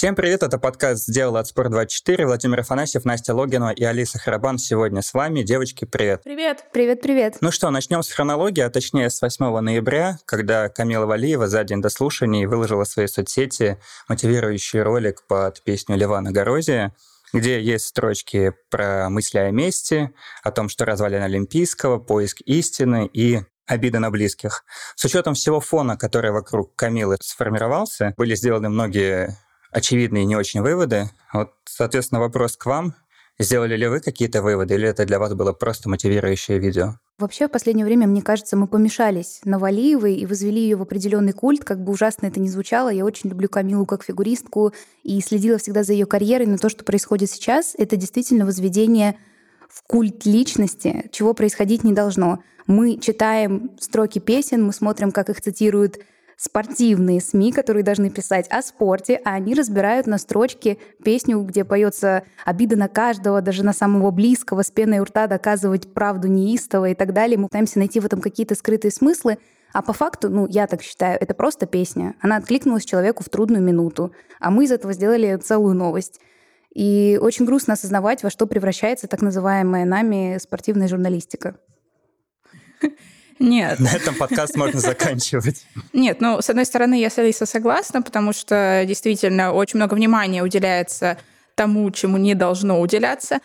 Всем привет, это подкаст «Сделал от Спорт24». Владимир Афанасьев, Настя Логинова и Алиса Харабан сегодня с вами. Девочки, привет. Привет. Привет-привет. Ну что, начнем с хронологии, а точнее с 8 ноября, когда Камила Валиева за день до слушаний выложила в свои соцсети мотивирующий ролик под песню Ливана Горозия, где есть строчки про мысли о мести, о том, что развалин Олимпийского, поиск истины и обида на близких. С учетом всего фона, который вокруг Камилы сформировался, были сделаны многие очевидные не очень выводы. Вот, соответственно, вопрос к вам. Сделали ли вы какие-то выводы, или это для вас было просто мотивирующее видео? Вообще, в последнее время, мне кажется, мы помешались на Валиевой и возвели ее в определенный культ, как бы ужасно это ни звучало. Я очень люблю Камилу как фигуристку и следила всегда за ее карьерой, но то, что происходит сейчас, это действительно возведение в культ личности, чего происходить не должно. Мы читаем строки песен, мы смотрим, как их цитируют спортивные СМИ, которые должны писать о спорте, а они разбирают на строчке песню, где поется обида на каждого, даже на самого близкого, с пеной у рта доказывать правду неистово и так далее. Мы пытаемся найти в этом какие-то скрытые смыслы, а по факту, ну, я так считаю, это просто песня. Она откликнулась человеку в трудную минуту, а мы из этого сделали целую новость. И очень грустно осознавать, во что превращается так называемая нами спортивная журналистика. Нет. На этом подкаст можно заканчивать. Нет, ну, с одной стороны, я с Алисой согласна, потому что действительно очень много внимания уделяется тому, чему не должно уделяться.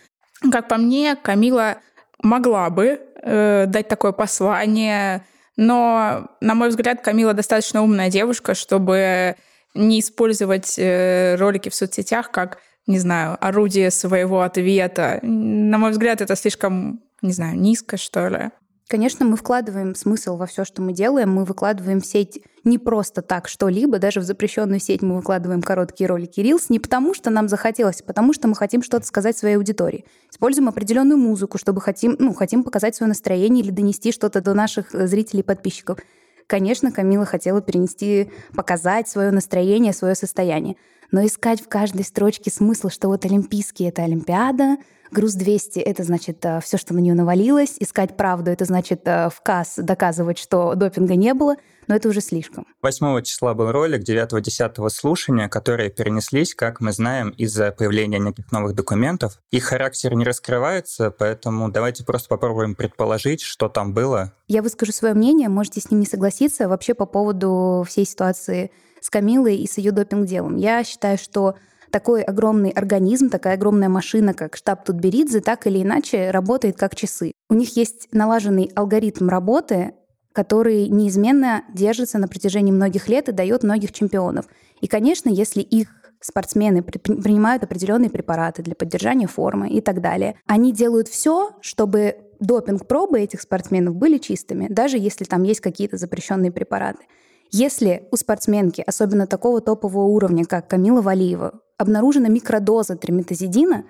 Как по мне, Камила могла бы э, дать такое послание, но, на мой взгляд, Камила достаточно умная девушка, чтобы не использовать э, ролики в соцсетях как, не знаю, орудие своего ответа. На мой взгляд, это слишком, не знаю, низко, что ли. Конечно, мы вкладываем смысл во все, что мы делаем. Мы выкладываем в сеть не просто так что-либо, даже в запрещенную сеть мы выкладываем короткие ролики Reels не потому, что нам захотелось, а потому что мы хотим что-то сказать своей аудитории. Используем определенную музыку, чтобы хотим, ну, хотим показать свое настроение или донести что-то до наших э, зрителей и подписчиков. Конечно, Камила хотела перенести, показать свое настроение, свое состояние. Но искать в каждой строчке смысл, что вот Олимпийский — это Олимпиада — Груз 200 — это значит э, все, что на нее навалилось. Искать правду — это значит э, в КАС доказывать, что допинга не было. Но это уже слишком. 8 числа был ролик 9-10 слушания, которые перенеслись, как мы знаем, из-за появления неких новых документов. Их характер не раскрывается, поэтому давайте просто попробуем предположить, что там было. Я выскажу свое мнение, можете с ним не согласиться. Вообще по поводу всей ситуации с Камилой и с ее допинг-делом. Я считаю, что такой огромный организм, такая огромная машина, как штаб Тутберидзе, так или иначе работает как часы. У них есть налаженный алгоритм работы, который неизменно держится на протяжении многих лет и дает многих чемпионов. И, конечно, если их спортсмены принимают определенные препараты для поддержания формы и так далее, они делают все, чтобы допинг-пробы этих спортсменов были чистыми, даже если там есть какие-то запрещенные препараты. Если у спортсменки, особенно такого топового уровня, как Камила Валиева, обнаружена микродоза триметазидина,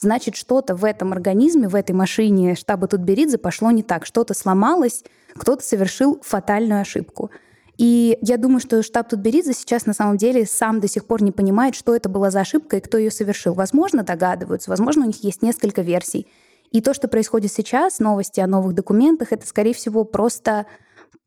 значит, что-то в этом организме, в этой машине штаба Тутберидзе пошло не так, что-то сломалось, кто-то совершил фатальную ошибку. И я думаю, что штаб Тутберидзе сейчас на самом деле сам до сих пор не понимает, что это была за ошибка и кто ее совершил. Возможно, догадываются, возможно, у них есть несколько версий. И то, что происходит сейчас, новости о новых документах, это, скорее всего, просто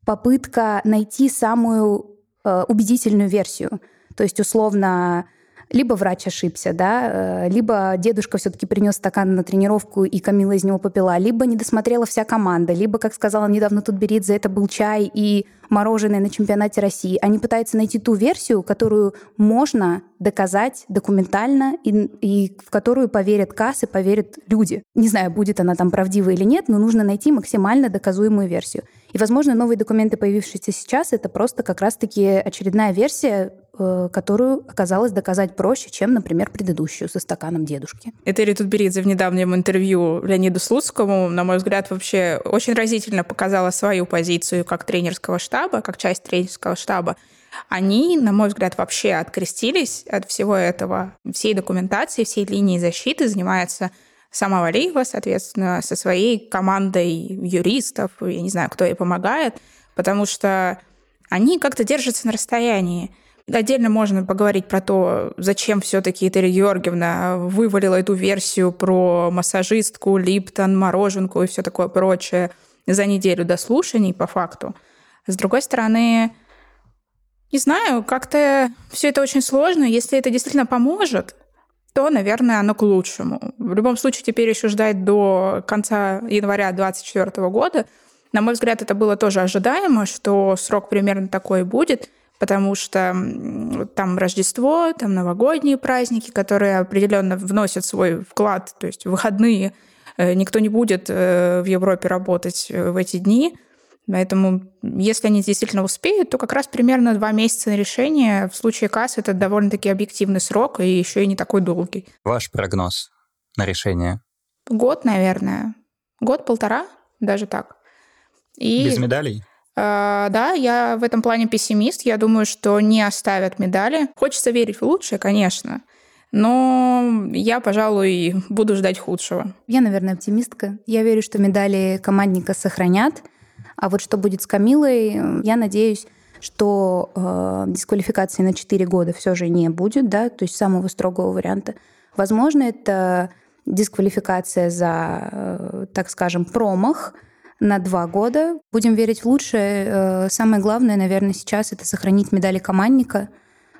попытка найти самую э, убедительную версию. То есть, условно, либо врач ошибся, да, э, либо дедушка все-таки принес стакан на тренировку, и Камила из него попила, либо не досмотрела вся команда, либо, как сказала недавно Тутберидзе, это был чай и мороженое на чемпионате России. Они пытаются найти ту версию, которую можно доказать документально и, и в которую поверят кассы, поверят люди. Не знаю, будет она там правдива или нет, но нужно найти максимально доказуемую версию. И, возможно, новые документы, появившиеся сейчас, это просто как раз-таки очередная версия Э, которую оказалось доказать проще, чем, например, предыдущую со стаканом дедушки. Этери Тутберидзе в недавнем интервью Леониду Слуцкому, на мой взгляд, вообще очень разительно показала свою позицию как тренерского штаба, как часть тренерского штаба. Они, на мой взгляд, вообще открестились от всего этого. Всей документации, всей линии защиты занимается сама Валиева, соответственно, со своей командой юристов, я не знаю, кто ей помогает, потому что они как-то держатся на расстоянии. Отдельно можно поговорить про то, зачем все-таки Этери Георгиевна вывалила эту версию про массажистку, Липтон, мороженку и все такое прочее за неделю до слушаний по факту. С другой стороны, Не знаю, как-то все это очень сложно. Если это действительно поможет, то, наверное, оно к лучшему. В любом случае, теперь еще ждать до конца января 2024 года. На мой взгляд, это было тоже ожидаемо, что срок примерно такой будет, потому что там Рождество, там новогодние праздники, которые определенно вносят свой вклад, то есть выходные. Э, никто не будет э, в Европе работать э, в эти дни – Поэтому, если они действительно успеют, то как раз примерно два месяца на решение. В случае КАС это довольно-таки объективный срок и еще и не такой долгий. Ваш прогноз на решение? Год, наверное. Год-полтора, даже так. И, Без медалей? Э, да, я в этом плане пессимист. Я думаю, что не оставят медали. Хочется верить в лучшее, конечно. Но я, пожалуй, буду ждать худшего. Я, наверное, оптимистка. Я верю, что медали командника сохранят. А вот что будет с Камилой, я надеюсь, что э, дисквалификации на 4 года все же не будет, да, то есть самого строгого варианта. Возможно, это дисквалификация за, э, так скажем, промах на два года. Будем верить в лучшее. Э, самое главное, наверное, сейчас это сохранить медали командника,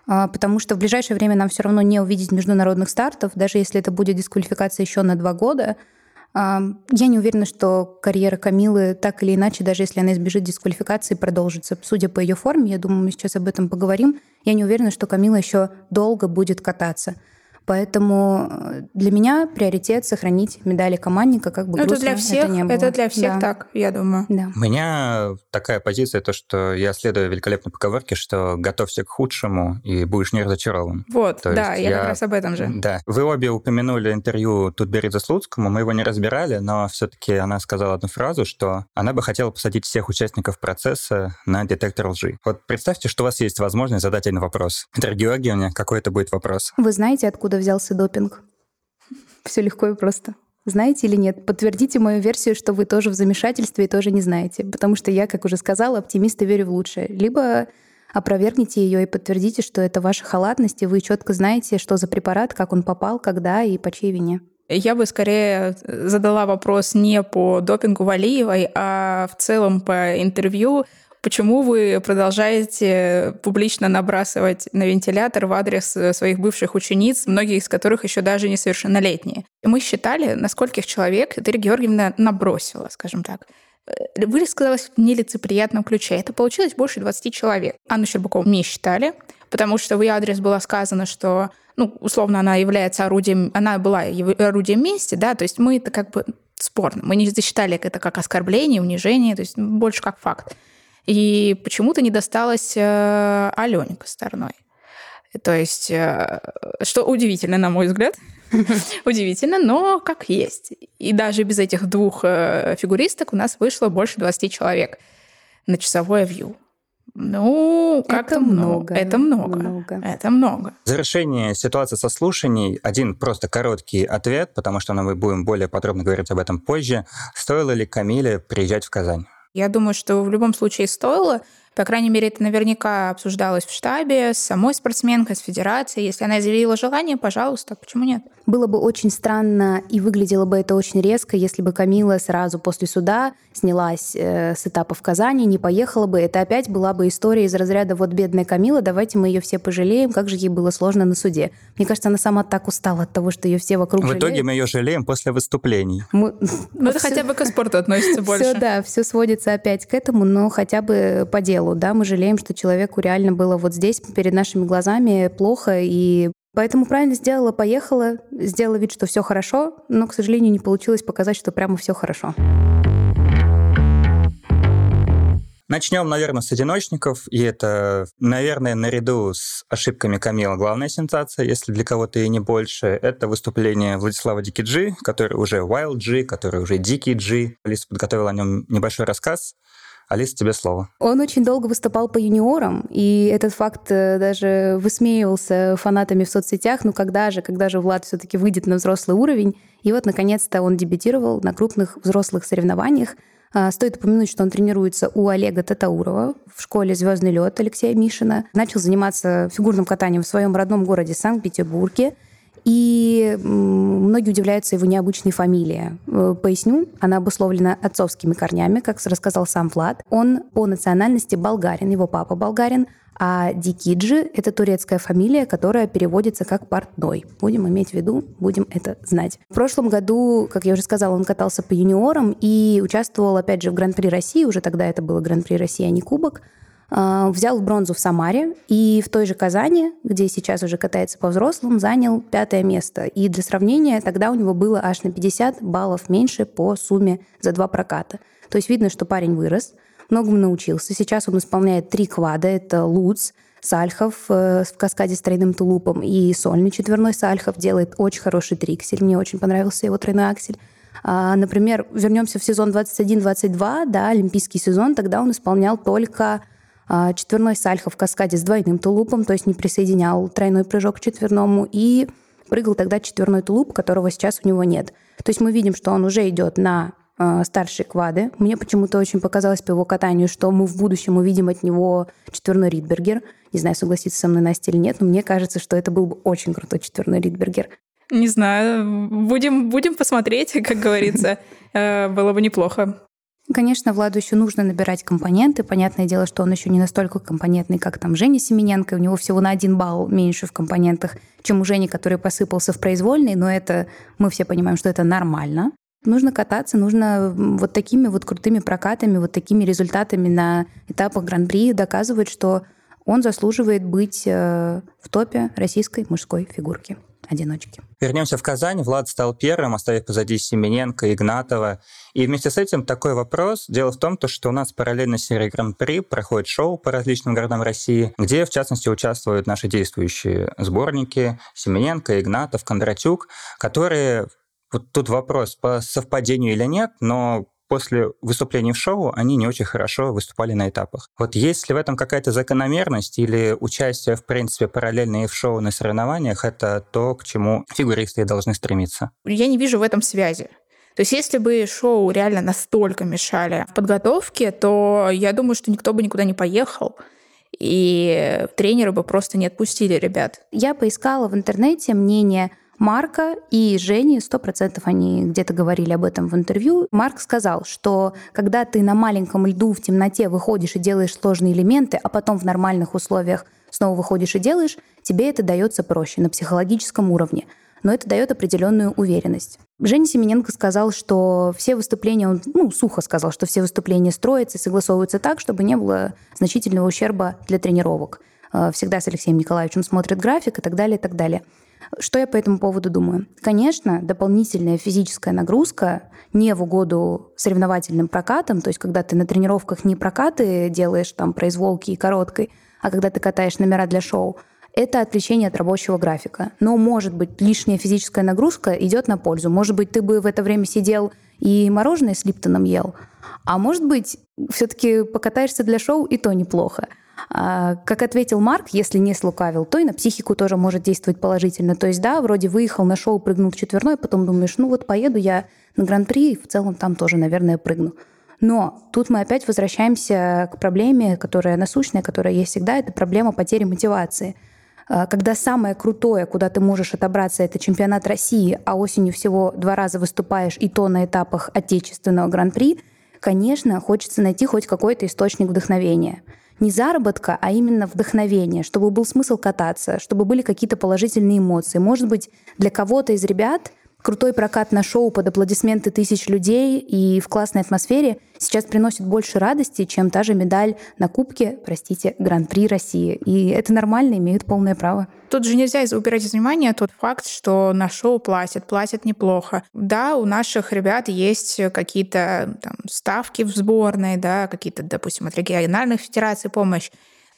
э, потому что в ближайшее время нам все равно не увидеть международных стартов, даже если это будет дисквалификация еще на два года – я не уверена, что карьера Камилы так или иначе, даже если она избежит дисквалификации, продолжится. Судя по ее форме, я думаю, мы сейчас об этом поговорим, я не уверена, что Камила еще долго будет кататься. Поэтому э, для меня приоритет сохранить медали командника, как бы ну, это для всех, это, не было. это для всех да. так, я думаю. Да. У меня такая позиция, то, что я следую великолепной поговорке, что готовься к худшему и будешь не разочарован. Вот, то да, я, я как раз об этом же. Да. Вы обе упомянули интервью Тутберидзе Слуцкому, мы его не разбирали, но все-таки она сказала одну фразу, что она бы хотела посадить всех участников процесса на детектор лжи. Вот представьте, что у вас есть возможность задать один вопрос. Петр Георгиевне, какой это будет вопрос? Вы знаете, откуда взялся допинг. Все легко и просто. Знаете или нет? Подтвердите мою версию, что вы тоже в замешательстве и тоже не знаете. Потому что я, как уже сказала, оптимист и верю в лучшее. Либо опровергните ее и подтвердите, что это ваша халатность, и вы четко знаете, что за препарат, как он попал, когда и по чьей вине. Я бы скорее задала вопрос не по допингу Валиевой, а в целом по интервью Почему вы продолжаете публично набрасывать на вентилятор в адрес э, своих бывших учениц, многие из которых еще даже несовершеннолетние? И мы считали, на скольких человек Дарья Георгиевна набросила, скажем так э, высказалась в нелицеприятном ключе. Это получилось больше 20 человек. Анну Щербакову не считали, потому что в ее адрес было сказано, что, ну, условно, она является орудием, она была орудием мести, да, то есть мы это как бы спорно. Мы не засчитали это как оскорбление, унижение, то есть больше как факт. И почему-то не досталось э, Алене Косторной. То есть, э, что удивительно, на мой взгляд, удивительно, но как есть. И даже без этих двух э, фигуристок у нас вышло больше 20 человек на часовое вью. Ну, как это много. Это много. много. Это много. В завершение ситуации со слушаний один просто короткий ответ, потому что мы будем более подробно говорить об этом позже. Стоило ли Камиле приезжать в Казань? Я думаю, что в любом случае стоило, по крайней мере, это наверняка обсуждалось в штабе с самой спортсменкой, с федерацией. Если она изъявила желание, пожалуйста, почему нет? Было бы очень странно и выглядело бы это очень резко, если бы Камила сразу после суда снялась э, с этапа в Казани, не поехала бы. Это опять была бы история из разряда «вот бедная Камила, давайте мы ее все пожалеем, как же ей было сложно на суде». Мне кажется, она сама так устала от того, что ее все вокруг В жалеют. итоге мы ее жалеем после выступлений. Мы... Ну, это хотя бы к спорту относится больше. Все, да, все сводится опять к этому, но хотя бы по делу делу, да, мы жалеем, что человеку реально было вот здесь перед нашими глазами плохо, и поэтому правильно сделала, поехала, сделала вид, что все хорошо, но, к сожалению, не получилось показать, что прямо все хорошо. Начнем, наверное, с одиночников, и это, наверное, наряду с ошибками Камила главная сенсация, если для кого-то и не больше. Это выступление Владислава Дикиджи, который уже Wild G, который уже Дикий G. Лиса подготовила о нем небольшой рассказ. Алиса, тебе слово. Он очень долго выступал по юниорам, и этот факт э, даже высмеивался фанатами в соцсетях. Ну когда же, когда же Влад все-таки выйдет на взрослый уровень? И вот, наконец-то, он дебютировал на крупных взрослых соревнованиях. А, стоит упомянуть, что он тренируется у Олега Татаурова в школе «Звездный лед» Алексея Мишина. Начал заниматься фигурным катанием в своем родном городе Санкт-Петербурге. И многие удивляются его необычной фамилии. Э, поясню, она обусловлена отцовскими корнями, как рассказал сам Влад. Он по национальности болгарин, его папа болгарин, а Дикиджи — это турецкая фамилия, которая переводится как «портной». Будем иметь в виду, будем это знать. В прошлом году, как я уже сказала, он катался по юниорам и участвовал, опять же, в Гран-при России. Уже тогда это было Гран-при России, а не Кубок. А, взял бронзу в Самаре и в той же Казани, где сейчас уже катается по взрослым, занял пятое место. И для сравнения, тогда у него было аж на 50 баллов меньше по сумме за два проката. То есть видно, что парень вырос — многому научился. Сейчас он исполняет три квада. Это Луц, Сальхов э, в каскаде с тройным тулупом и сольный четверной Сальхов делает очень хороший триксель. Мне очень понравился его тройной аксель. А, например, вернемся в сезон 21-22, да, олимпийский сезон, тогда он исполнял только четверной Сальхов в каскаде с двойным тулупом, то есть не присоединял тройной прыжок к четверному, и прыгал тогда четверной тулуп, которого сейчас у него нет. То есть мы видим, что он уже идет на э, старшие квады. Мне почему-то очень показалось по его катанию, что мы в будущем увидим от него четверной Ридбергер. Не знаю, согласится со мной Настя или нет, но мне кажется, что это был бы очень крутой четверной Ридбергер. Не знаю. Будем, будем посмотреть, как говорится. Э, было бы неплохо. Конечно, Владу еще нужно набирать компоненты. Понятное дело, что он еще не настолько компонентный, как там Женя Семененко. У него всего на один балл меньше в компонентах, чем у Жени, который посыпался в произвольный. Но это мы все понимаем, что это нормально. Нужно кататься, нужно вот такими вот крутыми прокатами, вот такими результатами на этапах Гран-при доказывать, что он заслуживает быть э, в топе российской мужской фигурки одиночки. Вернемся в Казань. Влад стал первым, оставив позади Семененко, Игнатова. И вместе с этим такой вопрос. Дело в том, то, что у нас параллельно с серией Гран-при проходит шоу по различным городам России, где, в частности, участвуют наши действующие сборники Семененко, Игнатов, Кондратюк, которые вот тут вопрос, по совпадению или нет, но после выступлений в шоу они не очень хорошо выступали на этапах. Вот есть ли в этом какая-то закономерность или участие, в принципе, параллельно и в шоу на соревнованиях, это то, к чему фигуристы должны стремиться? Я не вижу в этом связи. То есть если бы шоу реально настолько мешали в подготовке, то я думаю, что никто бы никуда не поехал и тренеры бы просто не отпустили ребят. Я поискала в интернете мнение Марка и Жени, сто процентов они где-то говорили об этом в интервью. Марк сказал, что когда ты на маленьком льду в темноте выходишь и делаешь сложные элементы, а потом в нормальных условиях снова выходишь и делаешь, тебе это дается проще на психологическом уровне но это дает определенную уверенность. Женя Семененко сказал, что все выступления, он ну, сухо сказал, что все выступления строятся и согласовываются так, чтобы не было значительного ущерба для тренировок. Э, всегда с Алексеем Николаевичем смотрит график и так далее, и так далее. Что я по этому поводу думаю? Конечно, дополнительная физическая нагрузка не в угоду соревновательным прокатам, то есть когда ты на тренировках не прокаты делаешь там произволки и короткой, а когда ты катаешь номера для шоу, это отвлечение от рабочего графика. Но, может быть, лишняя физическая нагрузка идет на пользу. Может быть, ты бы в это время сидел и мороженое с Липтоном ел. А может быть, все-таки покатаешься для шоу, и то неплохо. А, как ответил Марк, если не слукавил, то и на психику тоже может действовать положительно. То есть, да, вроде выехал на шоу, прыгнул в четверной, потом думаешь, ну вот поеду я на Гран-при, и в целом там тоже, наверное, прыгну. Но тут мы опять возвращаемся к проблеме, которая насущная, которая есть всегда, это проблема потери мотивации. А, когда самое крутое, куда ты можешь отобраться, это чемпионат России, а осенью всего два раза выступаешь, и то на этапах отечественного гран-при, конечно, хочется найти хоть какой-то источник вдохновения – не заработка, а именно вдохновения, чтобы был смысл кататься, чтобы были какие-то положительные эмоции. Может быть, для кого-то из ребят крутой прокат на шоу под аплодисменты тысяч людей и в классной атмосфере сейчас приносит больше радости, чем та же медаль на Кубке, простите, Гран-при России. И это нормально, имеют полное право. Тут же нельзя убирать из внимания тот факт, что на шоу платят, платят неплохо. Да, у наших ребят есть какие-то ставки в сборной, да, какие-то, допустим, от региональных федераций помощь.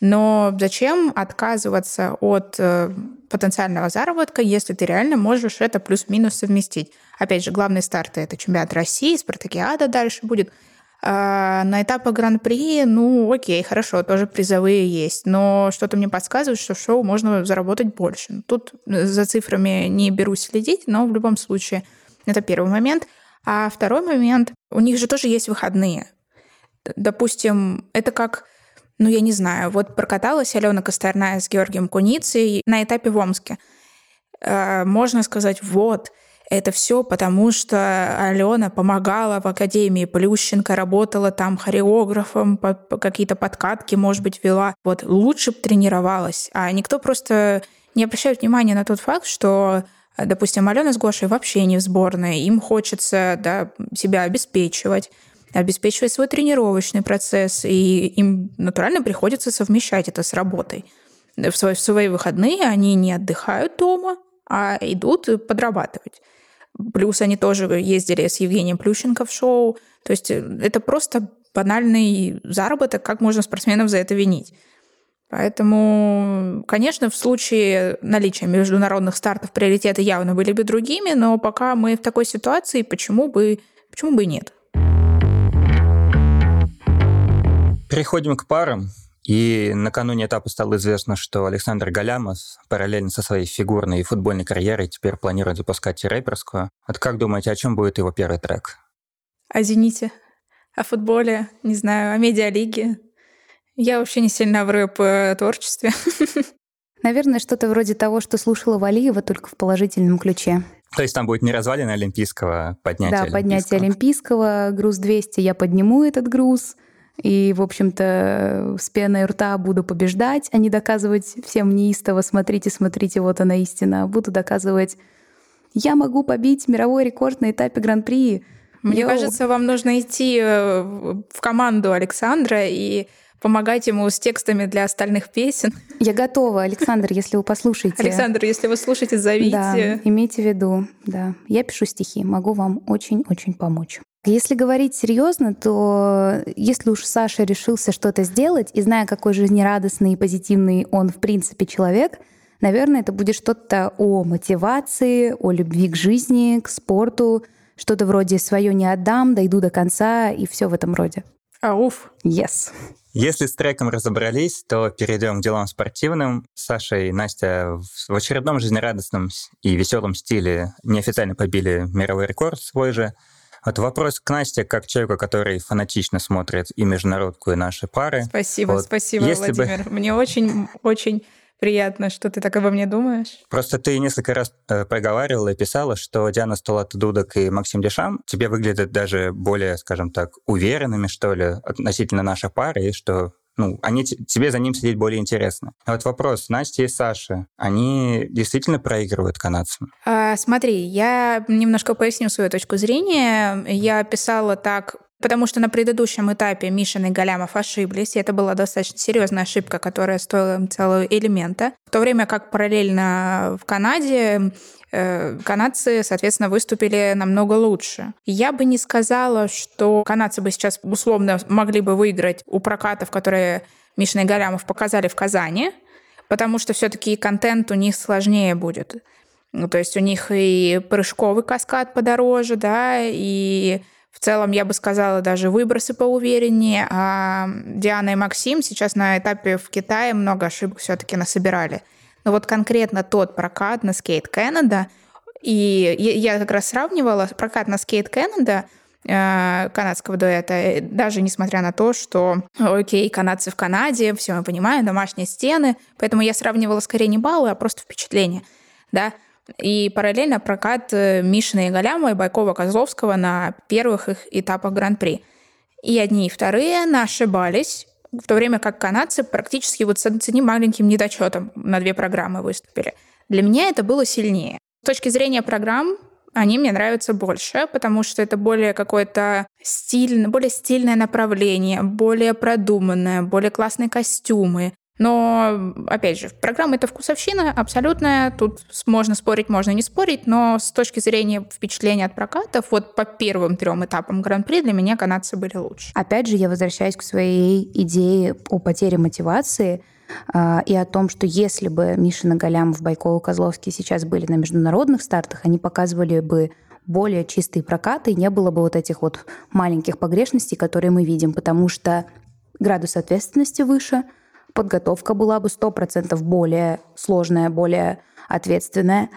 Но зачем отказываться от э, потенциального заработка, если ты реально можешь это плюс-минус совместить? Опять же, главные старты — это чемпионат России, спартакиада дальше будет. А на этапах Гран-при, ну, окей, хорошо, тоже призовые есть, но что-то мне подсказывает, что в шоу можно заработать больше. Тут за цифрами не берусь следить, но в любом случае это первый момент. А второй момент, у них же тоже есть выходные. Допустим, это как ну, я не знаю, вот прокаталась Алена Косторная с Георгием Куницей на этапе в Омске. э, можно сказать, вот, это все потому, что Алена помогала в Академии Плющенко, работала там хореографом, по, по какие-то подкатки, может быть, вела. Вот лучше бы тренировалась. А никто просто не обращает внимания на тот факт, что допустим, Алена с Гошей вообще не в сборной, им хочется да, себя обеспечивать, обеспечивать свой тренировочный процесс, и им натурально приходится совмещать это с работой. В свои, в свои выходные они не отдыхают дома, а идут подрабатывать. Плюс они тоже ездили с Евгением Плющенко в шоу. То есть э, это просто банальный заработок, как можно спортсменов за это винить. Поэтому, конечно, в случае наличия международных стартов приоритеты явно были бы другими, но пока мы в такой ситуации, почему бы, почему бы и нет? Переходим к парам. И накануне этапа стало известно, что Александр Галямов параллельно со своей фигурной и футбольной карьерой теперь планирует запускать и рэперскую. Вот как думаете, о чем будет его первый трек? О «Зените», о футболе, не знаю, о медиалиге. Я вообще не сильно в рэп-творчестве. Наверное, что-то вроде того, что слушала Валиева, только в положительном ключе. То есть там будет не развалина Олимпийского, а поднятие Да, поднятие Олимпийского, груз 200, я подниму этот груз — и, в общем-то, с пеной рта буду побеждать, а не доказывать всем неистово, смотрите, смотрите, вот она истина. Буду доказывать, я могу побить мировой рекорд на этапе Гран-при. Мне Йоу. кажется, вам нужно идти э, в команду Александра и помогать ему с текстами для остальных песен. Я готова, Александр, если вы послушаете. Александр, если вы слушаете, зовите. Да, имейте в виду, да. Я пишу стихи, могу вам очень-очень помочь. Если говорить серьезно, то если уж Саша решился что-то сделать, и зная, какой жизнерадостный и позитивный он в принципе человек, наверное, это будет что-то о мотивации, о любви к жизни, к спорту, что-то вроде «свое не отдам», «дойду до конца» и все в этом роде. Ауф. Yes. Если с треком разобрались, то перейдем к делам спортивным. Саша и Настя в очередном жизнерадостном и веселом стиле неофициально побили мировой рекорд свой же — вот вопрос к Насте, как человеку, который фанатично смотрит и международку, и наши пары. Спасибо, вот, спасибо, Если Владимир. Бы... Мне очень-очень приятно, что ты так обо мне думаешь. Просто ты несколько раз э, проговаривала и писала, что Диана Столата Дудок и Максим Дешам тебе выглядят даже более, скажем так, уверенными, что ли, относительно нашей пары, и что ну, они, тебе за ним сидеть более интересно. А вот вопрос, Настя и Саша, они действительно проигрывают канадцам? А, смотри, я немножко поясню свою точку зрения. Я писала так Потому что на предыдущем этапе Мишин и Галямов ошиблись, и это была достаточно серьезная ошибка, которая стоила им целого элемента. В то время как параллельно в Канаде э, канадцы, соответственно, выступили намного лучше. Я бы не сказала, что канадцы бы сейчас условно могли бы выиграть у прокатов, которые Мишин и Галямов показали в Казани, потому что все-таки контент у них сложнее будет. Ну, то есть у них и прыжковый каскад подороже, да, и в целом, я бы сказала, даже выбросы поувереннее. А Диана и Максим сейчас на этапе в Китае много ошибок все-таки насобирали. Но вот конкретно тот прокат на Skate Canada, и я как раз сравнивала прокат на Skate Canada э, канадского дуэта, даже несмотря на то, что, окей, канадцы в Канаде, все мы понимаем, домашние стены, поэтому я сравнивала скорее не баллы, а просто впечатления, да, и параллельно прокат э, Мишина и Галяма и Байкова-Козловского на первых их этапах Гран-при. И одни, и вторые ошибались, в то время как канадцы практически вот с одним маленьким недочетом на две программы выступили. Для меня это было сильнее. С точки зрения программ, они мне нравятся больше, потому что это более какое-то стильное, более стильное направление, более продуманное, более классные костюмы, но, опять же, программа — это вкусовщина абсолютная. Тут можно спорить, можно не спорить, но с точки зрения впечатления от прокатов, вот по первым трем этапам Гран-при для меня канадцы были лучше. Опять же, я возвращаюсь к своей идее о потере мотивации э, и о том, что если бы Мишина Галямов, Байкова, Козловский сейчас были на международных стартах, они показывали бы более чистые прокаты, и не было бы вот этих вот маленьких погрешностей, которые мы видим, потому что градус ответственности выше — подготовка была бы 100% более сложная, более ответственная.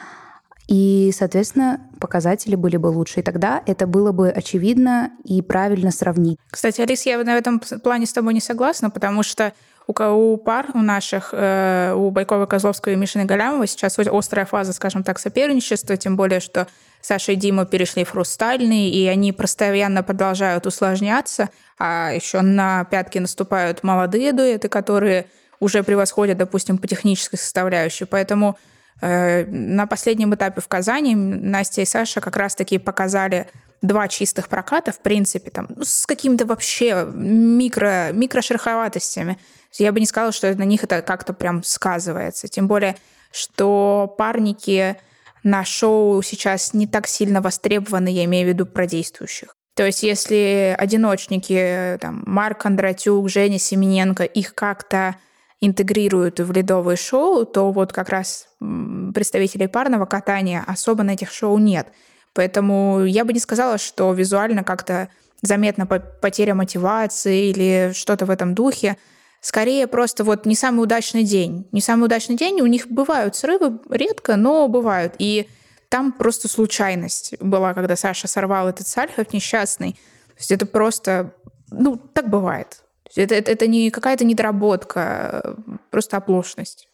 И, соответственно, показатели были бы лучше. И тогда это было бы очевидно и правильно сравнить. Кстати, Алис, я на этом плане с тобой не согласна, потому что у, пар у наших, э, у Байкова Козловского и Мишины Галямова сейчас острая фаза, скажем так, соперничества, тем более, что Саша и Дима перешли в хрустальный, и они постоянно продолжают усложняться, а еще на пятки наступают молодые дуэты, которые уже превосходят, допустим, по технической составляющей. Поэтому э, на последнем этапе в Казани Настя и Саша как раз-таки показали два чистых проката, в принципе, там, ну, с какими-то вообще микро, микрошероховатостями. Я бы не сказала, что на них это как-то прям сказывается. Тем более, что парники на шоу сейчас не так сильно востребованы, я имею в виду про действующих. То есть если одиночники, там, Марк Кондратюк, Женя Семененко, их как-то интегрируют в ледовые шоу, то вот как раз представителей парного катания особо на этих шоу нет. Поэтому я бы не сказала, что визуально как-то заметна потеря мотивации или что-то в этом духе. Скорее просто вот не самый удачный день. Не самый удачный день, у них бывают срывы, редко, но бывают. И там просто случайность была, когда Саша сорвал этот сальхов несчастный. То есть это просто, ну, так бывает. Это, это, это не какая-то недоработка, просто оплошность.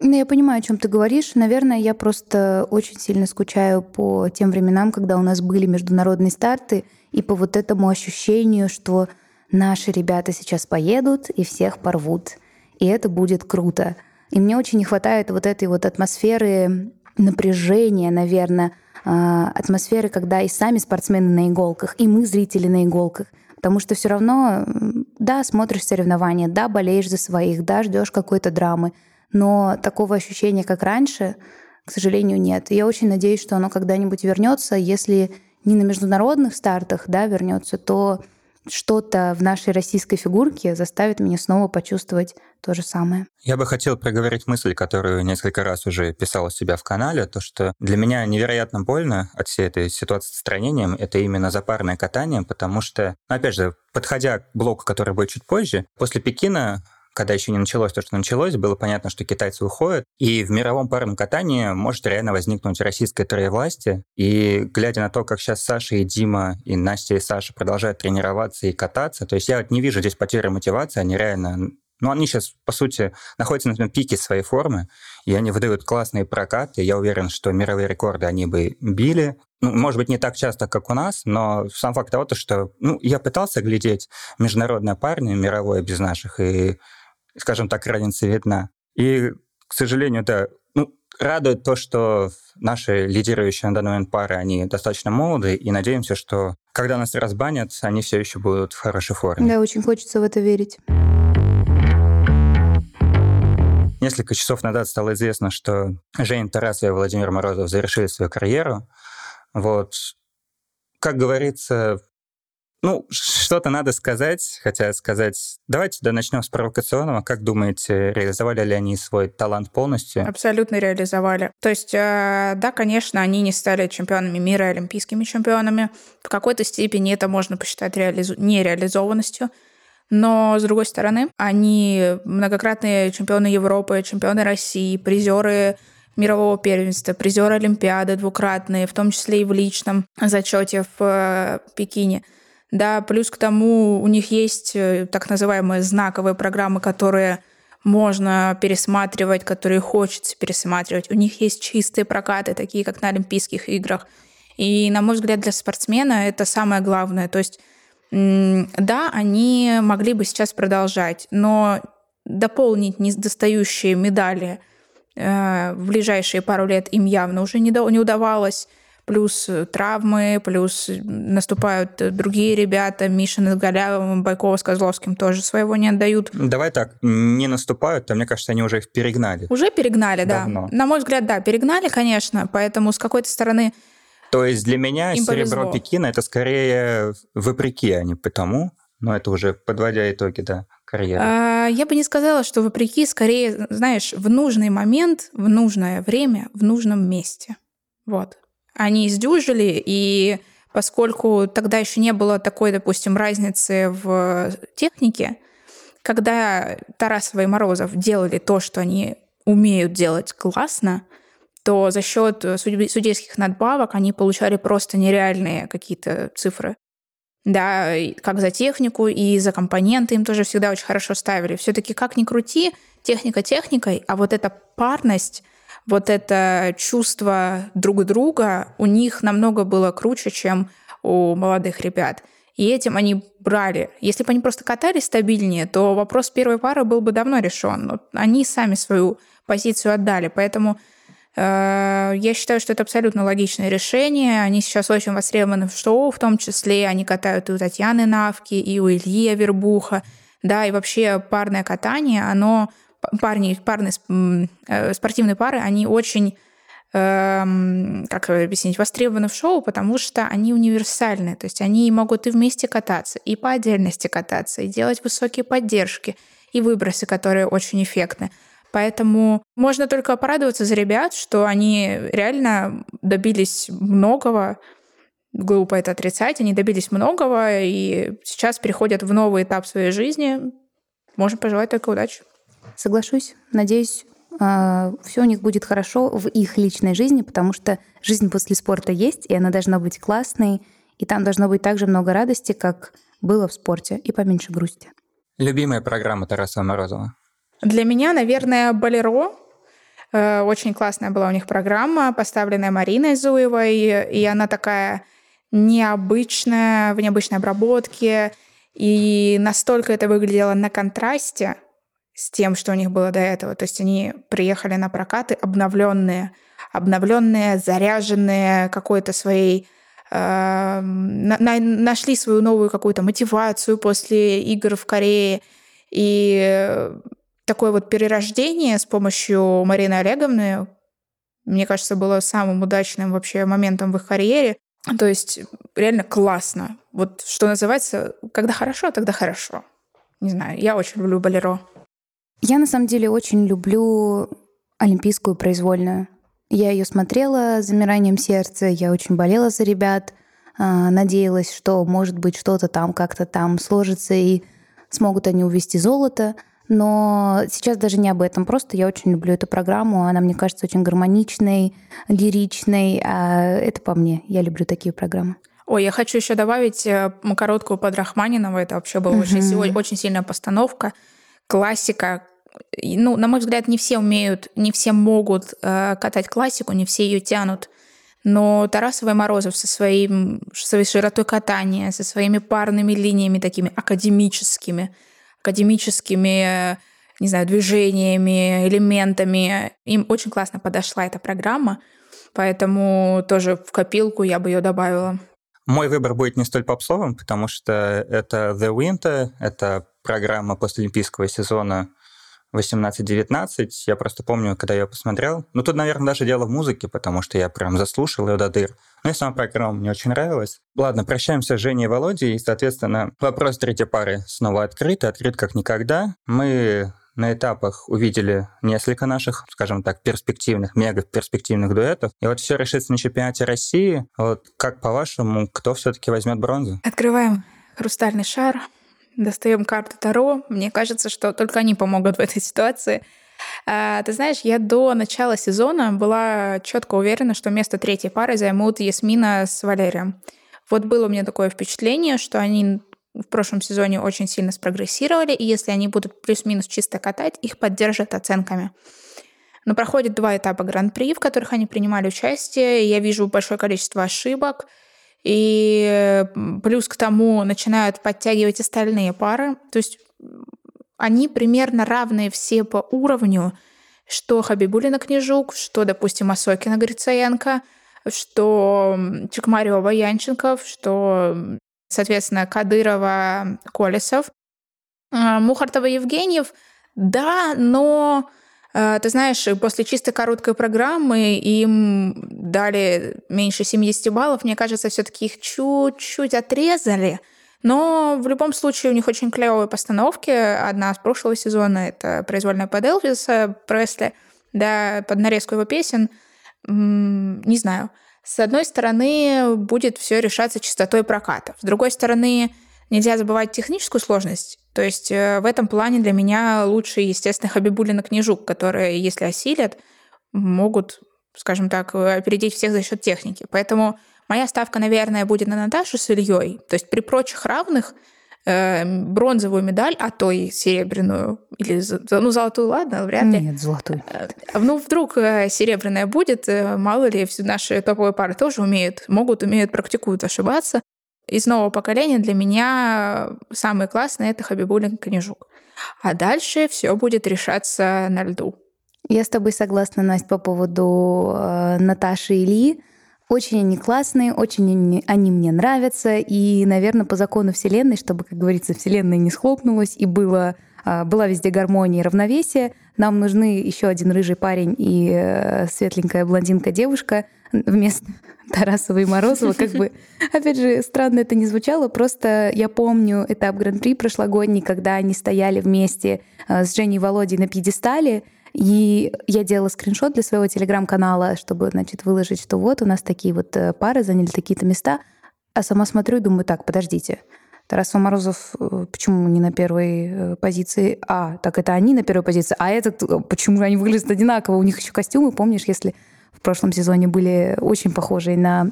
Ну, я понимаю, о чем ты говоришь. Наверное, я просто очень сильно скучаю по тем временам, когда у нас были международные старты, и по вот этому ощущению, что наши ребята сейчас поедут и всех порвут. И это будет круто. И мне очень не хватает вот этой вот атмосферы напряжения, наверное, а, атмосферы, когда и сами спортсмены на иголках, и мы, зрители, на иголках. Потому что все равно, да, смотришь соревнования, да, болеешь за своих, да, ждешь какой-то драмы, но такого ощущения, как раньше, к сожалению, нет. Я очень надеюсь, что оно когда-нибудь вернется. Если не на международных стартах, да, вернется, то что-то в нашей российской фигурке заставит меня снова почувствовать то же самое. Я бы хотел проговорить мысль, которую несколько раз уже писал у себя в канале, то, что для меня невероятно больно от всей этой ситуации с отстранением, это именно запарное катание, потому что, опять же, подходя к блоку, который будет чуть позже, после Пекина когда еще не началось то, что началось, было понятно, что китайцы уходят, и в мировом парном катании может реально возникнуть российское троевластие. И глядя на то, как сейчас Саша и Дима, и Настя и Саша продолжают тренироваться и кататься, то есть я вот не вижу здесь потери мотивации, они реально ну, они сейчас, по сути, находятся на пике своей формы, и они выдают классные прокаты. Я уверен, что мировые рекорды они бы били. Ну, может быть, не так часто, как у нас, но сам факт того, что ну, я пытался глядеть международные парни, мировое без наших, и скажем так, разница видна. И, к сожалению, да, ну, радует то, что наши лидирующие на данный момент пары, они достаточно молоды, и надеемся, что когда нас разбанят, они все еще будут в хорошей форме. Да, очень хочется в это верить. Несколько часов назад стало известно, что Женя Тарасова и Владимир Морозов завершили свою карьеру. Вот, как говорится, ну, что-то надо сказать, хотя сказать... Давайте да, начнем с провокационного. Как думаете, реализовали ли они свой талант полностью? Абсолютно реализовали. То есть, э, да, конечно, они не стали чемпионами мира олимпийскими чемпионами. В какой-то степени это можно посчитать реализу... нереализованностью. Но, с другой стороны, они многократные чемпионы Европы, чемпионы России, призеры мирового первенства, призеры Олимпиады двукратные, в том числе и в личном зачете в э, Пекине – да, плюс к тому у них есть э, так называемые знаковые программы, которые можно пересматривать, которые хочется пересматривать. У них есть чистые прокаты, такие как на Олимпийских играх. И, на мой взгляд, для спортсмена это самое главное. То есть, да, они могли бы сейчас продолжать, но дополнить недостающие медали э, в ближайшие пару лет им явно уже не, не удавалось плюс э, травмы, плюс э, наступают э, другие ребята, Мишин с Галявым, Байкова с Козловским тоже своего не отдают. Давай так, не наступают, а мне кажется, они уже их перегнали. Уже перегнали, Давно. да. На мой взгляд, да, перегнали, конечно, поэтому с какой-то стороны то есть для меня Им серебро повезло. Пекина это скорее вопреки, а не потому. Но это уже подводя итоги, да, карьеры. А, я бы не сказала, что вопреки, скорее, знаешь, в нужный момент, в нужное время, в нужном месте. Вот. Они издюжили, и поскольку тогда еще не было такой, допустим, разницы в технике, когда Тарасова и Морозов делали то, что они умеют делать классно, то за счет судейских надбавок они получали просто нереальные какие-то цифры. да, как за технику и за компоненты им тоже всегда очень хорошо ставили. Все-таки как ни крути, техника техникой, а вот эта парность, вот это чувство друг друга у них намного было круче, чем у молодых ребят. И этим они брали. Если бы они просто катались стабильнее, то вопрос первой пары был бы давно решен. Но они сами свою позицию отдали. Поэтому э, я считаю, что это абсолютно логичное решение. Они сейчас очень востребованы в шоу, в том числе они катают и у Татьяны Навки, и у Ильи Авербуха. Да, и вообще парное катание, оно парни, парные э, спортивные пары, они очень эм, как объяснить, востребованы в шоу, потому что они универсальны. То есть они могут и вместе кататься, и по отдельности кататься, и делать высокие поддержки, и выбросы, которые очень эффектны. Поэтому можно только порадоваться за ребят, что они реально добились многого. Глупо это отрицать. Они добились многого и сейчас переходят в новый этап своей жизни. Можем пожелать только удачи. Соглашусь. Надеюсь, а, все у них будет хорошо в их личной жизни, потому что жизнь после спорта есть, и она должна быть классной, и там должно быть так же много радости, как было в спорте, и поменьше грусти. Любимая программа Тараса Морозова? Для меня, наверное, «Болеро». Э, очень классная была у них программа, поставленная Мариной Зуевой, и она такая необычная, в необычной обработке, и настолько это выглядело на контрасте, с тем, что у них было до этого. То есть они приехали на прокаты обновленные, обновленные, заряженные какой-то своей э, на, нашли свою новую какую-то мотивацию после игр в Корее. И такое вот перерождение с помощью Марины Олеговны, мне кажется, было самым удачным вообще моментом в их карьере. То есть реально классно. Вот что называется, когда хорошо, тогда хорошо. Не знаю, я очень люблю Болеро. Я на самом деле очень люблю олимпийскую произвольную. Я ее смотрела с замиранием сердца, я очень болела за ребят, а, надеялась, что, может быть, что-то там как-то там сложится и смогут они увести золото. Но сейчас даже не об этом. Просто я очень люблю эту программу. Она, мне кажется, очень гармоничной, лиричной. А это по мне. Я люблю такие программы. Ой, я хочу еще добавить э, короткую под Рахманинова. Это вообще была mm-hmm. очень, очень сильная постановка. Классика, ну, на мой взгляд, не все умеют, не все могут э, катать классику, не все ее тянут. Но Тарасова и Морозов со своим, своей широтой катания, со своими парными линиями такими академическими, академическими, не знаю, движениями, элементами, им очень классно подошла эта программа, поэтому тоже в копилку я бы ее добавила. Мой выбор будет не столь попсовым, потому что это The Winter, это программа после олимпийского сезона 18-19. Я просто помню, когда я посмотрел. Ну, тут, наверное, даже дело в музыке, потому что я прям заслушал ее до дыр. Ну и сама программа мне очень нравилась. Ладно, прощаемся с Женей и Володей. И, соответственно, вопрос третьей пары снова открыт, открыт как никогда. Мы на этапах увидели несколько наших, скажем так, перспективных, мега перспективных дуэтов. И вот все решится на чемпионате России. Вот как по-вашему, кто все-таки возьмет бронзу? Открываем хрустальный шар, достаем карту Таро. Мне кажется, что только они помогут в этой ситуации. А, ты знаешь, я до начала сезона была четко уверена, что место третьей пары займут Ясмина с Валерием. Вот было у меня такое впечатление, что они в прошлом сезоне очень сильно спрогрессировали, и если они будут плюс-минус чисто катать, их поддержат оценками. Но проходит два этапа гран-при, в которых они принимали участие. Я вижу большое количество ошибок — и плюс к тому начинают подтягивать остальные пары. То есть они примерно равные все по уровню, что Хабибулина Княжук, что, допустим, Осокина Грицаенко, что Чекмарева Янченков, что, соответственно, Кадырова Колесов, а, Мухартова Евгеньев. Да, но ты знаешь, после чисто короткой программы им дали меньше 70 баллов. Мне кажется, все-таки их чуть-чуть отрезали. Но в любом случае у них очень клевые постановки. Одна с прошлого сезона — это произвольная под Элвиса Пресли, да, под нарезку его песен. Не знаю. С одной стороны, будет все решаться частотой проката. С другой стороны, нельзя забывать техническую сложность. То есть э, в этом плане для меня лучше, естественно, Хабибулина Книжук, которые, если осилят, могут, скажем так, опередить всех за счет техники. Поэтому Моя ставка, наверное, будет на Наташу с Ильей. То есть при прочих равных э, бронзовую медаль, а то и серебряную, или ну, золотую, ладно, вряд ли. Нет, золотую. Э, ну, вдруг э, серебряная будет, мало ли, все наши топовые пары тоже умеют, могут, умеют, практикуют ошибаться. Из нового поколения для меня самый классный — это Хабибулин Конежук. А дальше все будет решаться на льду. Я с тобой согласна, Настя, по поводу э, Наташи и Ильи. Очень они классные, очень они, они мне нравятся. И, наверное, по закону Вселенной, чтобы, как говорится, Вселенная не схлопнулась и было, а, была везде гармония и равновесие, нам нужны еще один рыжий парень и э, светленькая блондинка-девушка вместо Тарасова и Морозова. Как бы, опять же, странно это не звучало, просто я помню этап Гран-при прошлогодний, когда они стояли вместе э, с Женей и Володей на пьедестале, и я делала скриншот для своего телеграм-канала, чтобы, значит, выложить, что вот у нас такие вот э, пары заняли такие-то места. А сама смотрю и думаю, так, подождите, Тарасов Морозов э, почему не на первой позиции? А, так это они на первой позиции. А этот, почему они выглядят одинаково? У них еще костюмы, помнишь, если прошлом сезоне были очень похожие на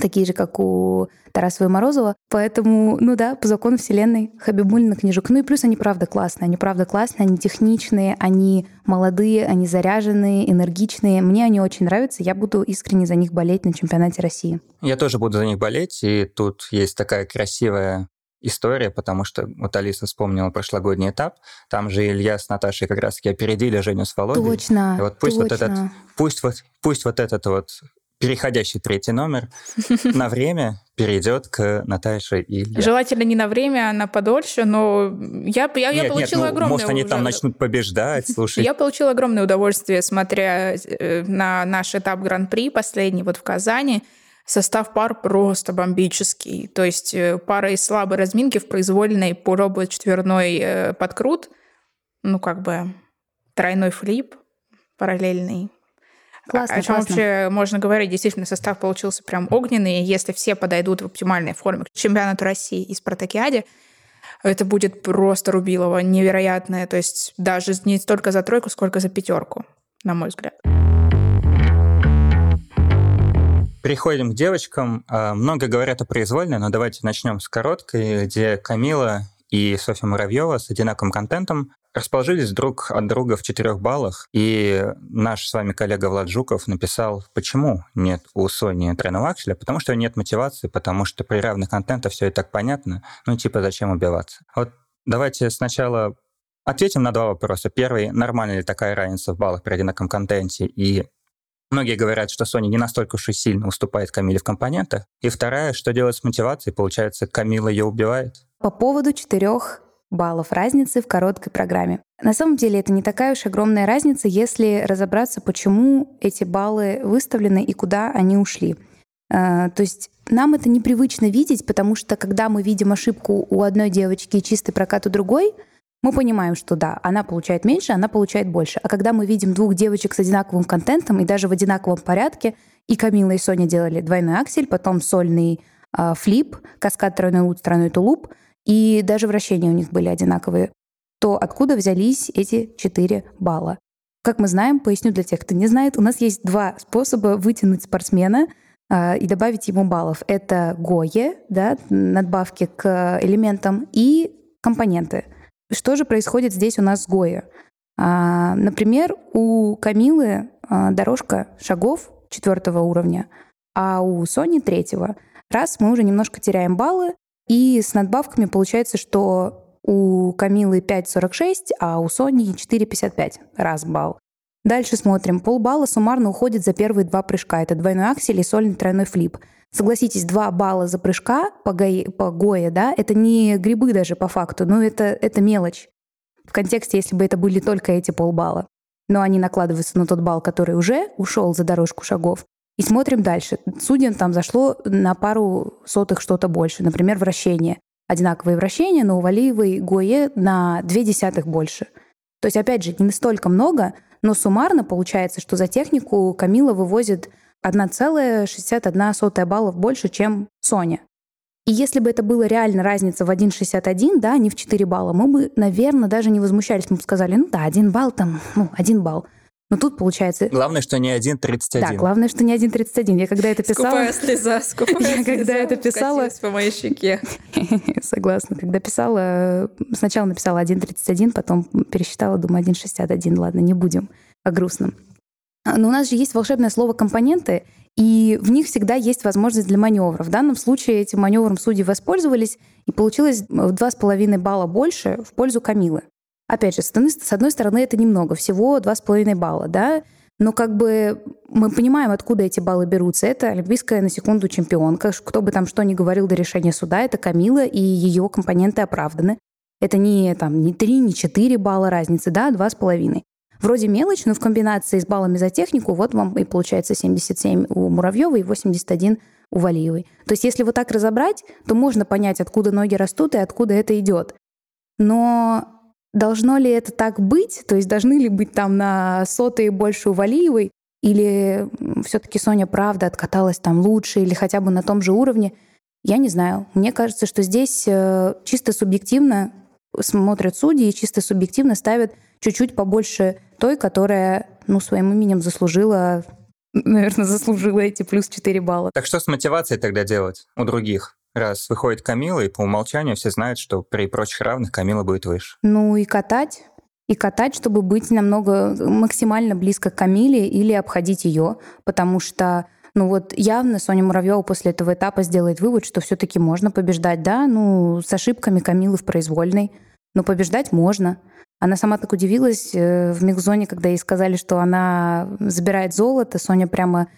такие же, как у Тарасова и Морозова. Поэтому, ну да, по закону вселенной Хабибулина книжек. Ну и плюс они правда классные. Они правда классные, они техничные, они молодые, они заряженные, энергичные. Мне они очень нравятся. Я буду искренне за них болеть на чемпионате России. Я тоже буду за них болеть. И тут есть такая красивая история, потому что вот Алиса вспомнила прошлогодний этап, там же Илья с Наташей как раз-таки опередили Женю с Володей. Точно, и вот пусть точно. вот этот, пусть вот, пусть вот этот вот переходящий третий номер на время перейдет к Наташе и Илье. Желательно не на время, а на подольше, но я, я, нет, я получила нет, ну, огромное... Может, они там начнут побеждать, слушай. Я получила огромное удовольствие, смотря э, на наш этап Гран-при последний вот в Казани. Состав пар просто бомбический. То есть э, пара из слабой разминки в произвольной пробует четверной э, подкрут, ну как бы тройной флип параллельный Классно, О чем классно. вообще можно говорить? Действительно, состав получился прям огненный. Если все подойдут в оптимальной форме к чемпионату России и Спартакиаде, это будет просто рубилово невероятное. То есть даже не столько за тройку, сколько за пятерку, на мой взгляд. Переходим к девочкам. А, много говорят о произвольной, но давайте начнем с короткой, где Камила и Софья Муравьева с одинаковым контентом расположились друг от друга в четырех баллах, и наш с вами коллега Влад Жуков написал, почему нет у Сони тройного акселя, потому что нет мотивации, потому что при равных контентах все и так понятно, ну типа зачем убиваться. Вот давайте сначала ответим на два вопроса. Первый, нормально ли такая разница в баллах при одинаковом контенте, и Многие говорят, что Sony не настолько уж и сильно уступает Камиле в компонентах. И вторая, что делать с мотивацией? Получается, Камила ее убивает? По поводу четырех баллов разницы в короткой программе. На самом деле это не такая уж огромная разница, если разобраться, почему эти баллы выставлены и куда они ушли. А, то есть нам это непривычно видеть, потому что когда мы видим ошибку у одной девочки и чистый прокат у другой, мы понимаем, что да, она получает меньше, она получает больше. А когда мы видим двух девочек с одинаковым контентом и даже в одинаковом порядке, и Камила и Соня делали двойной аксель, потом сольный э, флип, каскад тройной лут, тройной тулуп, и даже вращения у них были одинаковые, то откуда взялись эти 4 балла? Как мы знаем, поясню для тех, кто не знает, у нас есть два способа вытянуть спортсмена э, и добавить ему баллов. Это ГОЕ, да, надбавки к элементам, и компоненты. Что же происходит здесь у нас с ГОЕ? А, например, у Камилы а, дорожка шагов четвертого уровня, а у Сони третьего. Раз мы уже немножко теряем баллы, и с надбавками получается, что у Камилы 5,46, а у Сони 4,55 раз балл. Дальше смотрим. Полбалла суммарно уходит за первые два прыжка. Это двойной аксель и сольный тройной флип. Согласитесь, два балла за прыжка по, гое, по гое, да, это не грибы даже по факту, но это, это мелочь. В контексте, если бы это были только эти полбалла. Но они накладываются на тот балл, который уже ушел за дорожку шагов. И смотрим дальше. Судьям там зашло на пару сотых что-то больше. Например, вращение. Одинаковые вращения, но у Валиевой Гое на две десятых больше. То есть, опять же, не настолько много, но суммарно получается, что за технику Камила вывозит 1,61 баллов больше, чем Соня. И если бы это была реально разница в 1,61, да, не в 4 балла, мы бы, наверное, даже не возмущались. Мы бы сказали, ну да, один балл там, ну, один балл. Но тут получается... Главное, что не 1.31. Да, главное, что не 1.31. Я когда это писала... Скупая слеза, скупая Я когда это писала... по моей щеке. Согласна. Когда писала... Сначала написала 1.31, потом пересчитала, думаю, 1.61. Ладно, не будем о грустном. Но у нас же есть волшебное слово «компоненты», и в них всегда есть возможность для маневра. В данном случае этим маневром судьи воспользовались, и получилось в два с половиной балла больше в пользу Камилы. Опять же, с одной стороны, это немного, всего два с половиной балла, да, но как бы мы понимаем, откуда эти баллы берутся. Это олимпийская, на секунду, чемпионка. Кто бы там что ни говорил до решения суда, это Камила, и ее компоненты оправданы. Это не, там, не 3, не 4 балла разницы, да, два с половиной. Вроде мелочь, но в комбинации с баллами за технику вот вам и получается 77 у Муравьевой и 81 у Валиевой. То есть если вот так разобрать, то можно понять, откуда ноги растут и откуда это идет. Но должно ли это так быть? То есть должны ли быть там на сотые больше у Валиевой? Или все-таки Соня правда откаталась там лучше или хотя бы на том же уровне? Я не знаю. Мне кажется, что здесь э, чисто субъективно смотрят судьи и чисто субъективно ставят чуть-чуть побольше той, которая, ну, своим именем заслужила, наверное, заслужила эти плюс 4 балла. Так что с мотивацией тогда делать у других? Раз выходит Камила, и по умолчанию все знают, что при прочих равных Камила будет выше. Ну и катать. И катать, чтобы быть намного максимально близко к Камиле или обходить ее, потому что ну вот явно Соня Муравьева после этого этапа сделает вывод, что все-таки можно побеждать, да, ну с ошибками Камилы в произвольной, но побеждать можно. Она сама так удивилась э, в микзоне, когда ей сказали, что она забирает золото. Соня прямо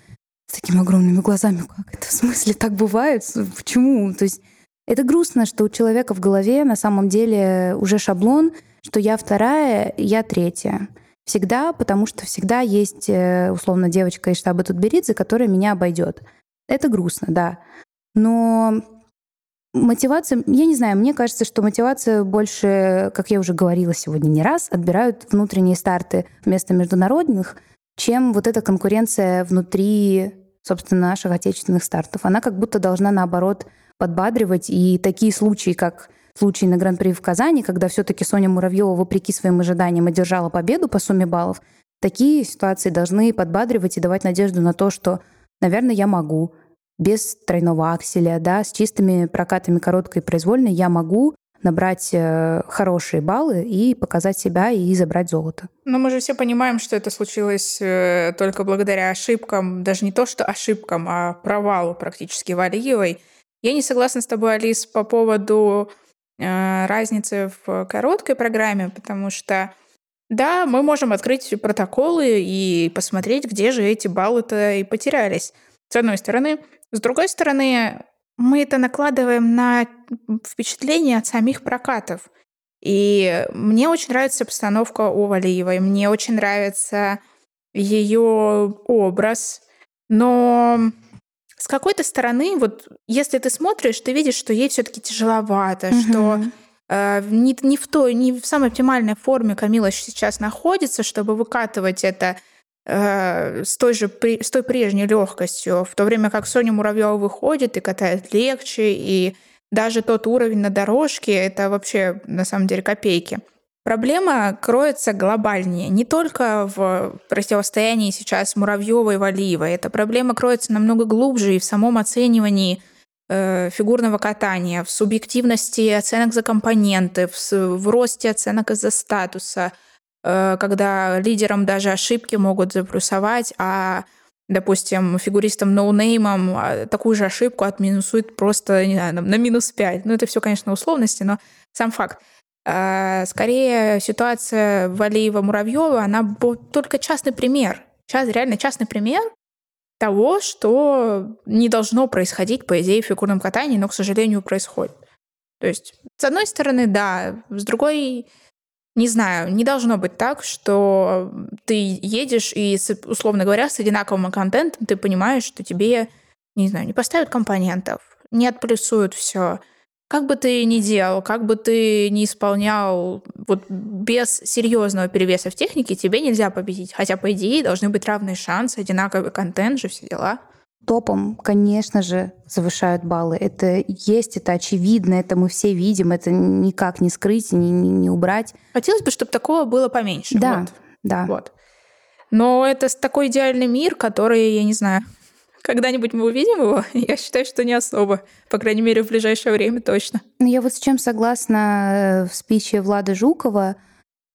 с такими огромными глазами. Как это? В смысле так бывает? Почему? То есть это грустно, что у человека в голове на самом деле уже шаблон, что я вторая, я третья. Всегда, потому что всегда есть, э, условно, девочка из штаба Тутберидзе, которая меня обойдет. Это грустно, да. Но Мотивация, я не знаю, мне кажется, что мотивация больше, как я уже говорила сегодня не раз, отбирают внутренние старты вместо международных, чем вот эта конкуренция внутри, собственно, наших отечественных стартов. Она как будто должна, наоборот, подбадривать. И такие случаи, как случай на Гран-при в Казани, когда все-таки Соня Муравьева, вопреки своим ожиданиям, одержала победу по сумме баллов, такие ситуации должны подбадривать и давать надежду на то, что, наверное, я могу, без тройного акселя, да, с чистыми прокатами короткой и произвольной я могу набрать э, хорошие баллы и показать себя и забрать золото. Но мы же все понимаем, что это случилось э, только благодаря ошибкам, даже не то, что ошибкам, а провалу практически Валиевой. Я не согласна с тобой, Алис, по поводу э, разницы в короткой программе, потому что да, мы можем открыть протоколы и посмотреть, где же эти баллы-то и потерялись. С одной стороны. С другой стороны, мы это накладываем на впечатление от самих прокатов. И мне очень нравится постановка у Валиевой, мне очень нравится ее образ, но с какой-то стороны, вот если ты смотришь, ты видишь, что ей все-таки тяжеловато, угу. что э, не, не в той, не в самой оптимальной форме Камила сейчас находится, чтобы выкатывать это с той же с той прежней легкостью, в то время как Соня Муравьева выходит и катает легче, и даже тот уровень на дорожке — это вообще на самом деле копейки. Проблема кроется глобальнее, не только в противостоянии сейчас Муравьева и Валиева. Эта проблема кроется намного глубже и в самом оценивании э, фигурного катания, в субъективности оценок за компоненты, в, в росте оценок из-за статуса — Э, когда лидерам даже ошибки могут заплюсовать, а допустим, фигуристам ноунеймом а, такую же ошибку отминусует просто, не знаю, на минус 5. Ну, это все, конечно, условности, но сам факт. А, скорее, ситуация Валиева-Муравьева, она только частный пример. Сейчас реально частный пример того, что не должно происходить, по идее, в фигурном катании, но, к сожалению, происходит. То есть, с одной стороны, да, с другой не знаю, не должно быть так, что ты едешь и, условно говоря, с одинаковым контентом ты понимаешь, что тебе, не знаю, не поставят компонентов, не отплюсуют все. Как бы ты ни делал, как бы ты ни исполнял, вот без серьезного перевеса в технике тебе нельзя победить. Хотя, по идее, должны быть равные шансы, одинаковый контент же, все дела топом, конечно же, завышают баллы. Это есть, это очевидно, это мы все видим, это никак не скрыть, не, не, не убрать. Хотелось бы, чтобы такого было поменьше. Да, вот. да. Вот. Но это такой идеальный мир, который, я не знаю, когда-нибудь мы увидим его? Я считаю, что не особо. По крайней мере, в ближайшее время точно. Ну, я вот с чем согласна в спиче Влада Жукова,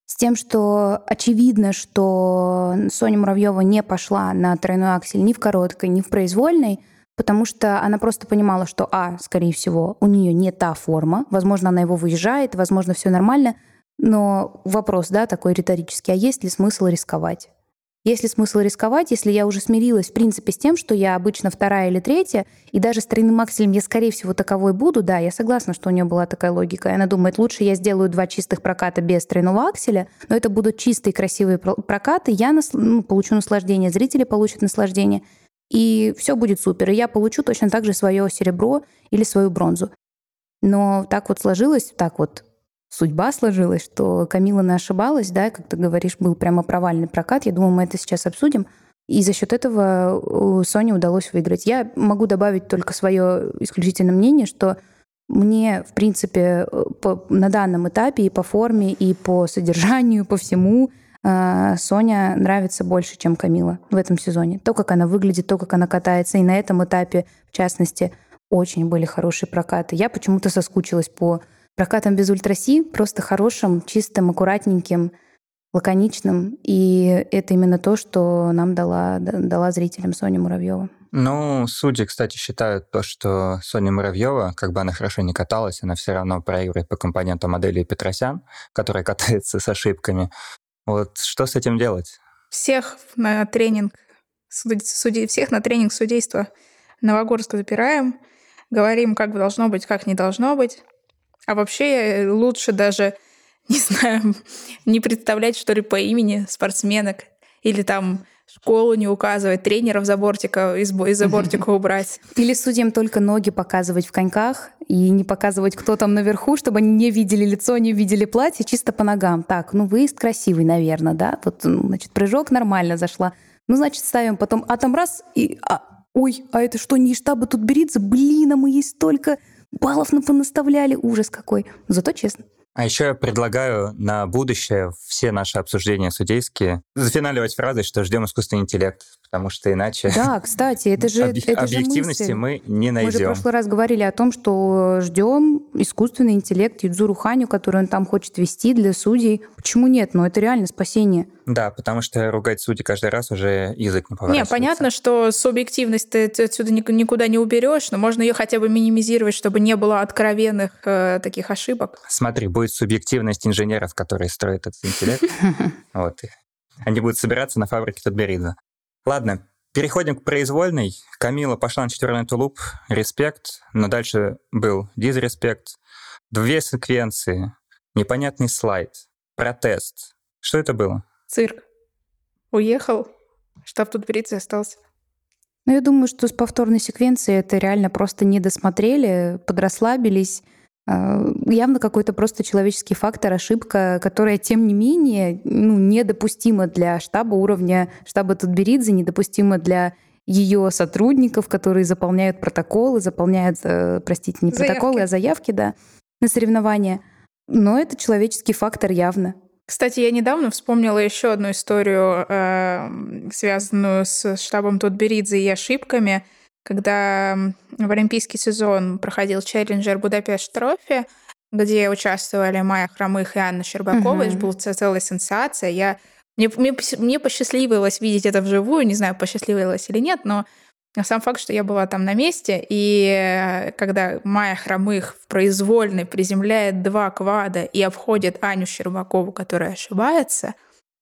с тем, что очевидно, что Соня Муравьева не пошла на тройной аксель ни в короткой, ни в произвольной, потому что она просто понимала, что, а, скорее всего, у нее не та форма, возможно, она его выезжает, возможно, все нормально, но вопрос, да, такой риторический, а есть ли смысл рисковать? Есть ли смысл рисковать, если я уже смирилась, в принципе, с тем, что я обычно вторая или третья, и даже с тройным акселем я, скорее всего, таковой буду, да, я согласна, что у нее была такая логика. И она думает, лучше я сделаю два чистых проката без тройного акселя, но это будут чистые красивые прокаты, я нас, ну, получу наслаждение, зрители получат наслаждение, и все будет супер. И я получу точно так же свое серебро или свою бронзу. Но так вот сложилось, так вот судьба сложилась, что Камила не ошибалась, да, как ты говоришь, был прямо провальный прокат. Я думаю, мы это сейчас обсудим. И за счет этого Соне удалось выиграть. Я могу добавить только свое исключительное мнение, что мне, в принципе, по, на данном этапе и по форме, и по содержанию, по всему э, Соня нравится больше, чем Камила в этом сезоне. То, как она выглядит, то, как она катается. И на этом этапе, в частности, очень были хорошие прокаты. Я почему-то соскучилась по прокатом без ультраси, просто хорошим, чистым, аккуратненьким, лаконичным. И это именно то, что нам дала, дала зрителям Соня Муравьева. Ну, судьи, кстати, считают то, что Соня Муравьева, как бы она хорошо не каталась, она все равно проигрывает по компоненту модели Петросян, которая катается с ошибками. Вот что с этим делать? Всех на тренинг судей, всех на тренинг судейства Новогорска запираем, говорим, как должно быть, как не должно быть. А вообще э, лучше даже, не знаю, не представлять, что ли, по имени спортсменок. Или там школу не указывать, тренеров за бортика, из, из-за бортика убрать. Или судьям только ноги показывать в коньках и не показывать, кто там наверху, чтобы они не видели лицо, не видели платье, чисто по ногам. Так, ну выезд красивый, наверное, да? Вот, значит, прыжок нормально зашла. Ну, значит, ставим потом, а там раз, и, а, ой, а это что, не штаба тут берится? Блин, а мы есть столько баллов на понаставляли, ужас какой. зато честно. А еще я предлагаю на будущее все наши обсуждения судейские зафиналивать фразой, что ждем искусственный интеллект, потому что иначе... Да, кстати, это же Объ... это Объективности же мы не найдем. Мы же в прошлый раз говорили о том, что ждем искусственный интеллект Юдзуру Ханю, который он там хочет вести для судей. Почему нет? Ну, это реально спасение. Да, потому что ругать судей каждый раз уже язык не поворачивается. Не, понятно, что субъективность ты отсюда никуда не уберешь, но можно ее хотя бы минимизировать, чтобы не было откровенных э, таких ошибок. Смотри, будет субъективность инженеров, которые строят этот интеллект. Вот. Они будут собираться на фабрике Тутберидзе. Ладно, переходим к произвольной. Камила пошла на четверной тулуп, респект, но дальше был дизреспект. Две секвенции, непонятный слайд, протест. Что это было? Цирк. Уехал, штаб тут Тутберидзе остался. Ну, я думаю, что с повторной секвенцией это реально просто не досмотрели, подрасслабились, явно какой-то просто человеческий фактор, ошибка, которая, тем не менее, ну, недопустима для штаба уровня штаба Тутберидзе, недопустима для ее сотрудников, которые заполняют протоколы, заполняют, э, простите, не заявки. протоколы, а заявки, да, на соревнования. Но это человеческий фактор явно. Кстати, я недавно вспомнила еще одну историю, э, связанную с штабом Тутберидзе и ошибками когда в олимпийский сезон проходил челленджер Будапешт Трофи, где участвовали Майя Хромых и Анна Щербакова. Uh-huh. Это была целая сенсация. Я, мне, мне, мне посчастливилось видеть это вживую. Не знаю, посчастливилось или нет, но сам факт, что я была там на месте, и э, когда Майя Хромых в произвольной приземляет два квада и обходит Аню Щербакову, которая ошибается,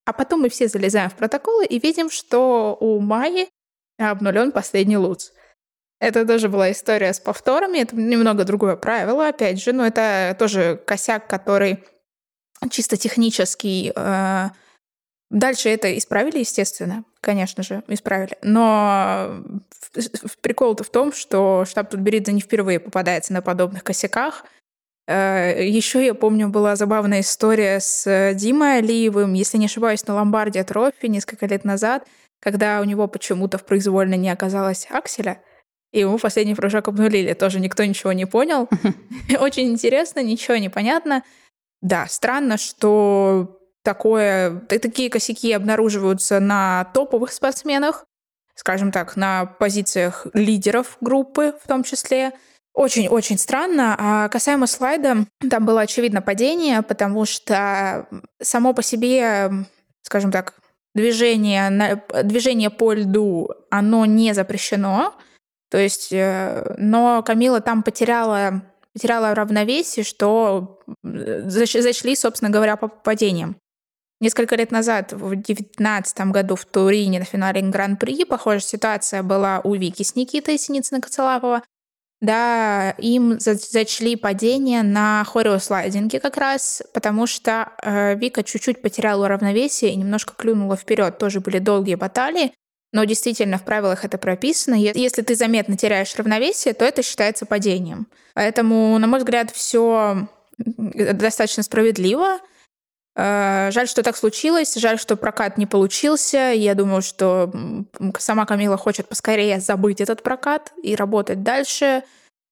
а потом мы все залезаем в протоколы и видим, что у Майи обнулен последний луц. Это тоже была история с повторами. Это немного другое правило, опять же, но это тоже косяк, который чисто технический. Э, дальше это исправили, естественно, конечно же, исправили. Но прикол-то в том, что штаб Тутберидзе не впервые попадается на подобных косяках. Э, Еще я помню, была забавная история с Димой Алиевым, если не ошибаюсь, на Ломбарде Трофи несколько лет назад, когда у него почему-то в произвольно не оказалось акселя — и ему последний прыжок обнулили. Тоже никто ничего не понял. Очень интересно, ничего не понятно. Да, странно, что такое, такие косяки обнаруживаются на топовых спортсменах, скажем так, на позициях лидеров группы в том числе. Очень-очень странно. А касаемо слайда, там было очевидно падение, потому что само по себе, скажем так, движение, движение по льду, оно не запрещено. То есть, э, но Камила там потеряла, потеряла равновесие, что зашли, собственно говоря, по падениям. Несколько лет назад, в 2019 году в Турине на финале Гран-при, похожая ситуация была у Вики с Никитой Синицына-Коцелапова. Да, им зачли падение на хореослайдинге как раз, потому что э, Вика чуть-чуть потеряла равновесие и немножко клюнула вперед. Тоже были долгие баталии, но действительно в правилах это прописано. Если ты заметно теряешь равновесие, то это считается падением. Поэтому, на мой взгляд, все достаточно справедливо. Э, жаль, что так случилось, жаль, что прокат не получился. Я думаю, что сама Камила хочет поскорее забыть этот прокат и работать дальше.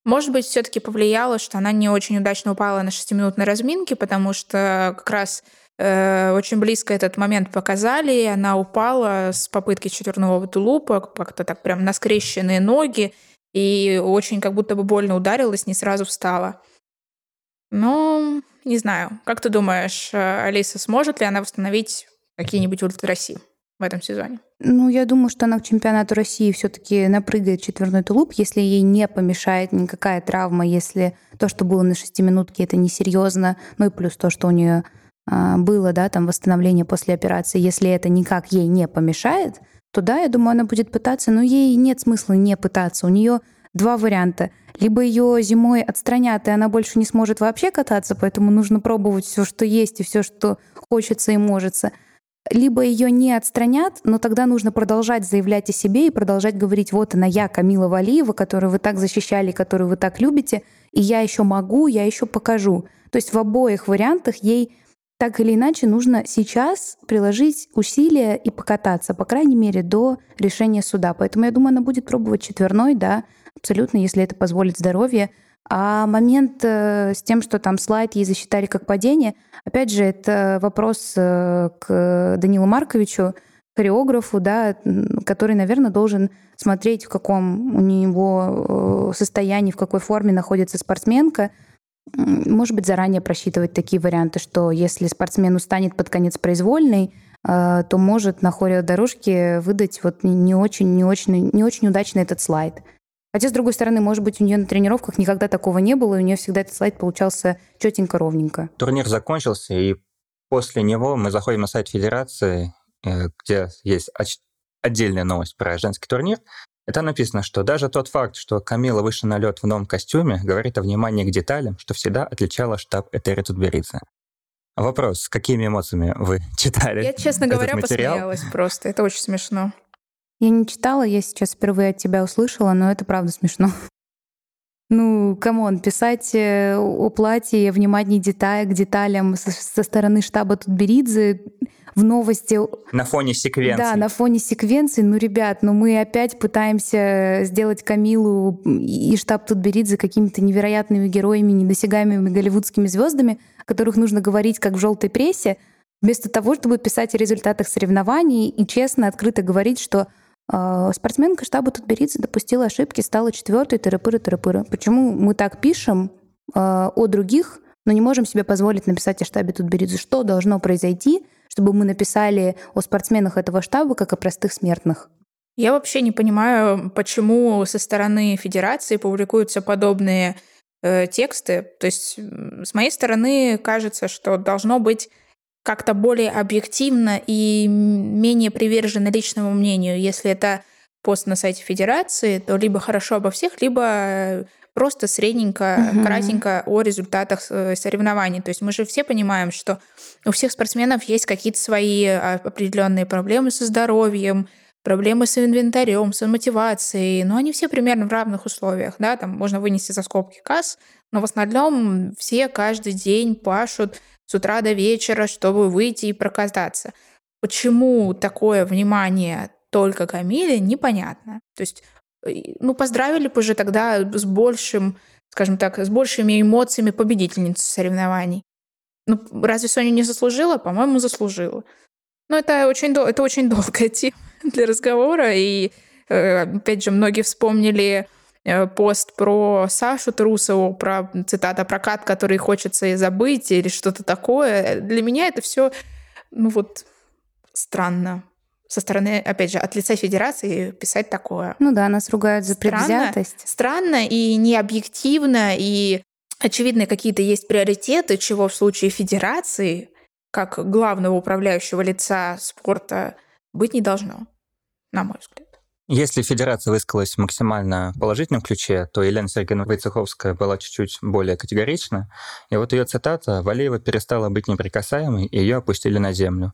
Может быть, все-таки повлияло, что она не очень удачно упала на шестиминутной разминке, потому что как раз э, очень близко этот момент показали. Она упала с попытки четверного тулупа, как-то так прям на скрещенные ноги, и очень как будто бы больно ударилась, не сразу встала. Но не знаю. Как ты думаешь, э, Алиса, сможет ли она восстановить какие-нибудь ультраси в этом сезоне? Ну, я думаю, что она к чемпионату России все-таки напрыгает четверной тулуп, если ей не помешает никакая травма, если то, что было на шестиминутке, это несерьезно, ну и плюс то, что у нее было, да, там восстановление после операции, если это никак ей не помешает, то да, я думаю, она будет пытаться, но ей нет смысла не пытаться. У нее два варианта. Либо ее зимой отстранят, и она больше не сможет вообще кататься, поэтому нужно пробовать все, что есть, и все, что хочется и можется. Либо ее не отстранят, но тогда нужно продолжать заявлять о себе и продолжать говорить, вот она я, Камила Валиева, которую вы так защищали, которую вы так любите, и я еще могу, я еще покажу. То есть в обоих вариантах ей так или иначе нужно сейчас приложить усилия и покататься, по крайней мере, до решения суда. Поэтому я думаю, она будет пробовать четверной, да, абсолютно, если это позволит здоровье. А момент э, с тем, что там слайд ей засчитали как падение, опять же, это вопрос э, к Данилу Марковичу, хореографу, да, который, наверное, должен смотреть, в каком у него э, состоянии, в какой форме находится спортсменка, может быть, заранее просчитывать такие варианты, что если спортсмен устанет под конец произвольный, то может на хореодорожке выдать вот не очень, не очень, не очень удачный этот слайд. Хотя, с другой стороны, может быть, у нее на тренировках никогда такого не было, и у нее всегда этот слайд получался четенько, ровненько. Турнир закончился, и после него мы заходим на сайт Федерации, э, где есть отдельная новость про женский турнир. И там написано, что даже тот факт, что Камила вышла на лед в новом костюме, говорит о внимании к деталям, что всегда отличало штаб Этери Тутберидзе. Вопрос, какими эмоциями вы читали Я, честно этот говоря, материал? посмеялась просто. Это очень смешно. Я не читала, я сейчас впервые от тебя услышала, но это правда смешно. Ну, come on, писать э, о платье, внимание деталь, к деталям со, со стороны штаба Тутберидзе в новости. На фоне секвенции. Да, на фоне секвенции. Ну, ребят, ну мы опять пытаемся сделать Камилу и штаб Тутберидзе какими-то невероятными героями, недосягаемыми голливудскими звездами, о которых нужно говорить как в желтой прессе, вместо того, чтобы писать о результатах соревнований и честно, открыто говорить, что спортсменка штаба Тутберидзе допустила ошибки, стала четвертой, тыры-пыры, Почему мы так пишем а, о других, но не можем себе позволить написать о штабе Тутберидзе? Что должно произойти, чтобы мы написали о спортсменах этого штаба, как о простых смертных? Я вообще не понимаю, почему со стороны Федерации публикуются подобные э, тексты. То есть, с моей стороны, кажется, что должно быть как-то более объективно и менее привержено личному мнению. Если это пост на сайте Федерации, то либо хорошо обо всех, либо просто средненько, угу. кратенько о результатах э, соревнований. То есть мы же все понимаем, что у всех спортсменов есть какие-то свои а, определенные проблемы со здоровьем, проблемы с инвентарем, с мотивацией, но они все примерно в равных условиях, да, там можно вынести за скобки касс, но в основном все каждый день пашут с утра до вечера, чтобы выйти и прокататься. Почему такое внимание только Камиле, непонятно. То есть, э, ну, поздравили бы уже тогда с большим, скажем так, с большими эмоциями победительницу соревнований. Ну, разве Соня не заслужила? По-моему, заслужила. Но это очень, это очень долгая тема для разговора. И, э, опять же, многие вспомнили пост про Сашу Трусову, про цитата прокат, который хочется и забыть, или что-то такое. Для меня это все, ну вот, странно. Со стороны, опять же, от лица Федерации писать такое. Ну да, нас ругают за предвзятость. Странно, странно и необъективно, и очевидно, какие-то есть приоритеты, чего в случае федерации, как главного управляющего лица спорта, быть не должно, на мой взгляд. Если федерация высказалась в максимально положительном ключе, то Елена Сергеевна Войцеховская была чуть-чуть более категорична. И вот ее цитата «Валеева перестала быть неприкасаемой, и ее опустили на землю».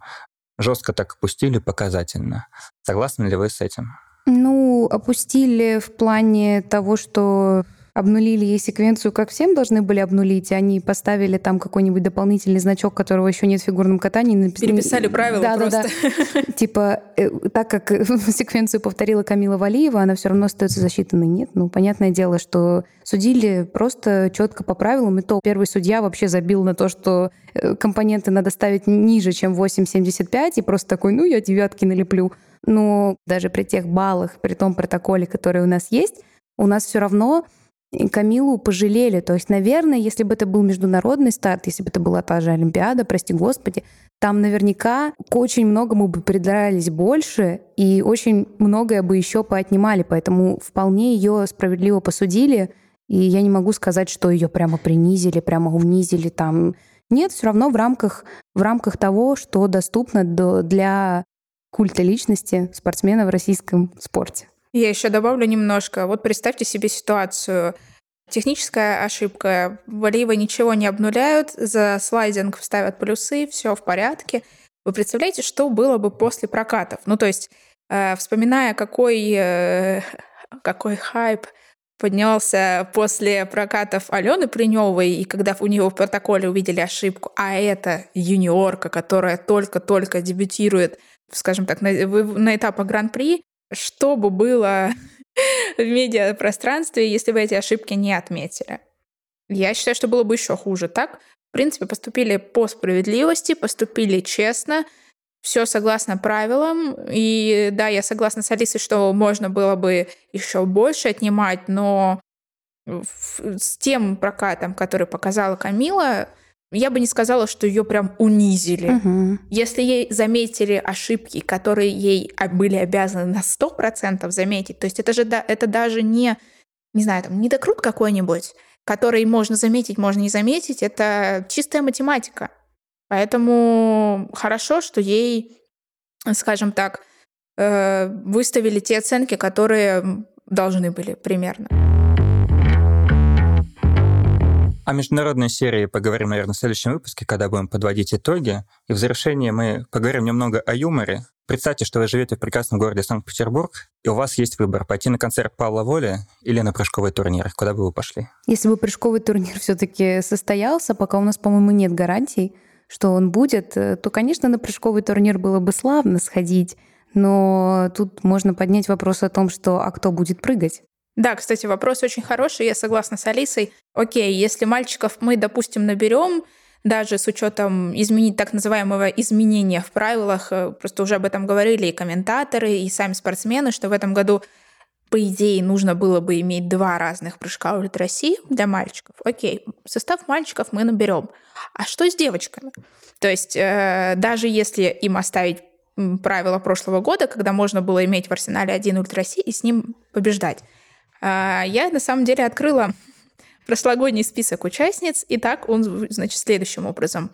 Жестко так опустили показательно. Согласны ли вы с этим? Ну, опустили в плане того, что обнулили ей секвенцию, как всем должны были обнулить, они поставили там какой-нибудь дополнительный значок, которого еще нет в фигурном катании. Напис... Переписали правила да, просто. Да, да. Типа, э, так как секвенцию повторила Камила Валиева, она все равно остается засчитанной. Нет, ну, понятное дело, что судили просто четко по правилам, и то первый судья вообще забил на то, что э, компоненты надо ставить ниже, чем 8,75, и просто такой, ну, я девятки налеплю. Но даже при тех баллах, при том протоколе, который у нас есть, у нас все равно Камилу пожалели. То есть, наверное, если бы это был международный старт, если бы это была та же Олимпиада, прости господи, там наверняка очень многому бы придрались больше, и очень многое бы еще поотнимали. Поэтому вполне ее справедливо посудили. И я не могу сказать, что ее прямо принизили, прямо унизили там. Нет, все равно в рамках, в рамках того, что доступно для культа личности спортсмена в российском спорте. Я еще добавлю немножко. Вот представьте себе ситуацию. Техническая ошибка. Валиева ничего не обнуляют, за слайдинг ставят плюсы, все в порядке. Вы представляете, что было бы после прокатов? Ну, то есть, э, вспоминая, какой, э, какой хайп поднялся после прокатов Алены Приневой, и когда у нее в протоколе увидели ошибку, а это юниорка, которая только-только дебютирует, скажем так, на, на этапах Гран-при, что бы было в медиапространстве, если бы эти ошибки не отметили. Я считаю, что было бы еще хуже. Так, в принципе, поступили по справедливости, поступили честно, все согласно правилам. И да, я согласна с Алисой, что можно было бы еще больше отнимать, но с тем прокатом, который показала Камила, я бы не сказала, что ее прям унизили. Угу. Если ей заметили ошибки, которые ей были обязаны на 100% заметить, то есть это же да, это даже не, не знаю, там, недокрут какой-нибудь, который можно заметить, можно не заметить, это чистая математика. Поэтому хорошо, что ей, скажем так, э, выставили те оценки, которые должны были примерно. О международной серии поговорим, наверное, в следующем выпуске, когда будем подводить итоги. И в завершении мы поговорим немного о юморе. Представьте, что вы живете в прекрасном городе Санкт-Петербург, и у вас есть выбор, пойти на концерт Павла Воли или на прыжковый турнир. Куда бы вы пошли? Если бы прыжковый турнир все таки состоялся, пока у нас, по-моему, нет гарантий, что он будет, э, то, конечно, на прыжковый турнир было бы славно сходить, но тут можно поднять вопрос о том, что а кто будет прыгать? Да, кстати, вопрос очень хороший, я согласна с Алисой. Окей, если мальчиков мы, допустим, наберем, даже с учетом изменить так называемого изменения в правилах, э, просто уже об этом говорили и комментаторы, и сами спортсмены, что в этом году по идее, нужно было бы иметь два разных прыжка в России для мальчиков. Окей, состав мальчиков мы наберем. А что с девочками? То есть э, даже если им оставить правила прошлого года, когда можно было иметь в арсенале один ультра и с ним побеждать, я на самом деле открыла прошлогодний список участниц, и так он, значит, следующим образом.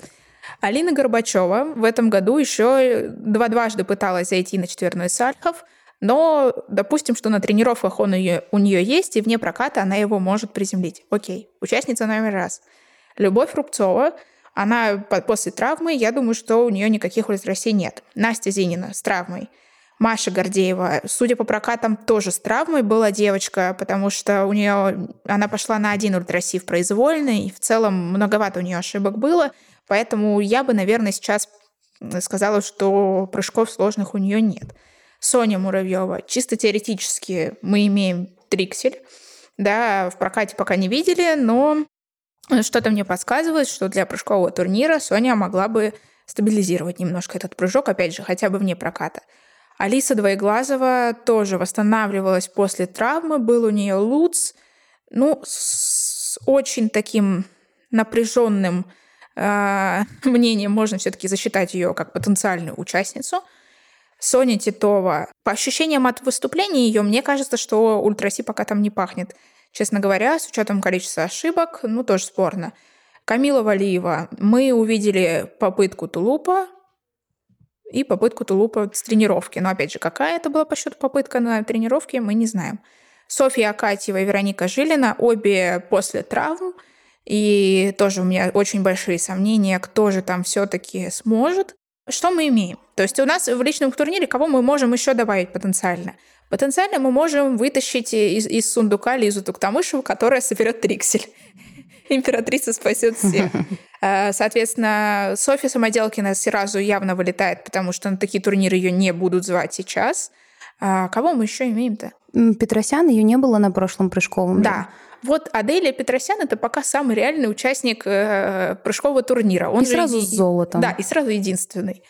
Алина Горбачева в этом году еще два дважды пыталась зайти на четверной Сальхов, но допустим, что на тренировках он ее, у нее есть, и вне проката она его может приземлить. Окей, участница номер раз. Любовь Рубцова, она после травмы, я думаю, что у нее никаких ультраси нет. Настя Зинина с травмой – Маша Гордеева, судя по прокатам, тоже с травмой была девочка, потому что у нее она пошла на один ультрасив произвольный, и в целом многовато у нее ошибок было, поэтому я бы, наверное, сейчас сказала, что прыжков сложных у нее нет. Соня Муравьева, чисто теоретически мы имеем триксель, да, в прокате пока не видели, но Что-то мне подсказывает, что для прыжкового турнира Соня могла бы стабилизировать немножко этот прыжок, опять же, хотя бы вне проката. Алиса Двоеглазова тоже восстанавливалась после травмы, был у нее луц, ну, с очень таким напряженным э, мнением можно все-таки засчитать ее как потенциальную участницу. Соня Титова. По ощущениям от выступления ее, мне кажется, что ультраси пока там не пахнет. Честно говоря, с учетом количества ошибок, ну, тоже спорно. Камила Валиева. Мы увидели попытку тулупа и попытку тулупа с тренировки. Но, опять же, какая это была по счету попытка на тренировке, мы не знаем. Софья Акатьева и Вероника Жилина, обе после травм. И тоже у меня очень большие сомнения, кто же там все-таки сможет. Что мы имеем? То есть у нас в личном турнире кого мы можем еще добавить потенциально? Потенциально мы можем вытащить из, из сундука Лизу Туктамышеву, которая соберет триксель. Императрица спасет всех. А, соответственно, Софья Самоделкина сразу явно вылетает, потому что на такие турниры ее не будут звать сейчас. А кого мы еще имеем-то? Петросян, ее не было на прошлом прыжковом. Да. Вот Аделия Петросян это пока самый реальный участник э, прыжкового турнира. Он и сразу еди... с золотом. Да, и сразу единственный.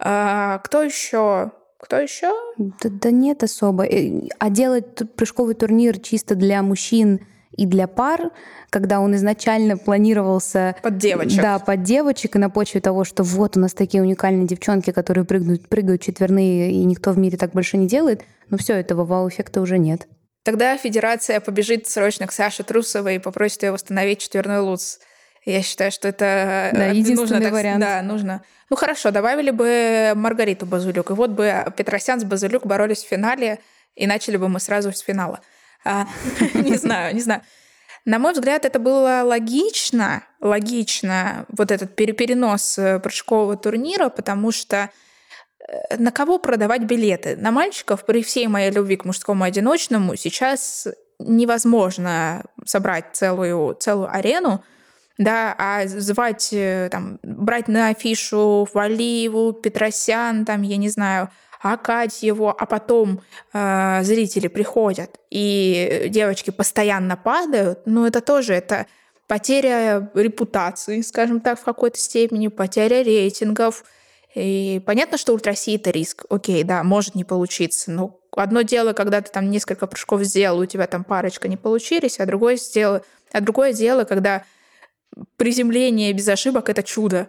А, кто еще? Кто еще? Да, да нет особо. Э, а делать прыжковый турнир чисто для мужчин и для пар, когда он изначально планировался... Под девочек. Да, под девочек, и на почве того, что вот у нас такие уникальные девчонки, которые прыгают, прыгают четверные, и никто в мире так больше не делает, но все этого вау-эффекта уже нет. Тогда федерация побежит срочно к Саше Трусовой и попросит ее восстановить четверной луц. Я считаю, что это да, единственный нужно, вариант. Да, нужно. Ну хорошо, добавили бы Маргариту Базулюк, и вот бы Петросян с Базулюк боролись в финале, и начали бы мы сразу с финала. А, не знаю, не знаю. На мой взгляд, это было логично, логично, вот этот перенос э, прыжкового турнира, потому что э, на кого продавать билеты? На мальчиков при всей моей любви к мужскому одиночному сейчас невозможно собрать целую, целую арену, да, а звать, э, там, брать на афишу Валиеву, Петросян, там, я не знаю, акать его, а потом э, зрители приходят, и девочки постоянно падают, ну это тоже это потеря репутации, скажем так, в какой-то степени, потеря рейтингов. И понятно, что ультраси это риск. Окей, да, может не получиться. Но одно дело, когда ты там несколько прыжков сделал, у тебя там парочка не получились, а другое, сдело, а другое дело, когда приземление без ошибок — это чудо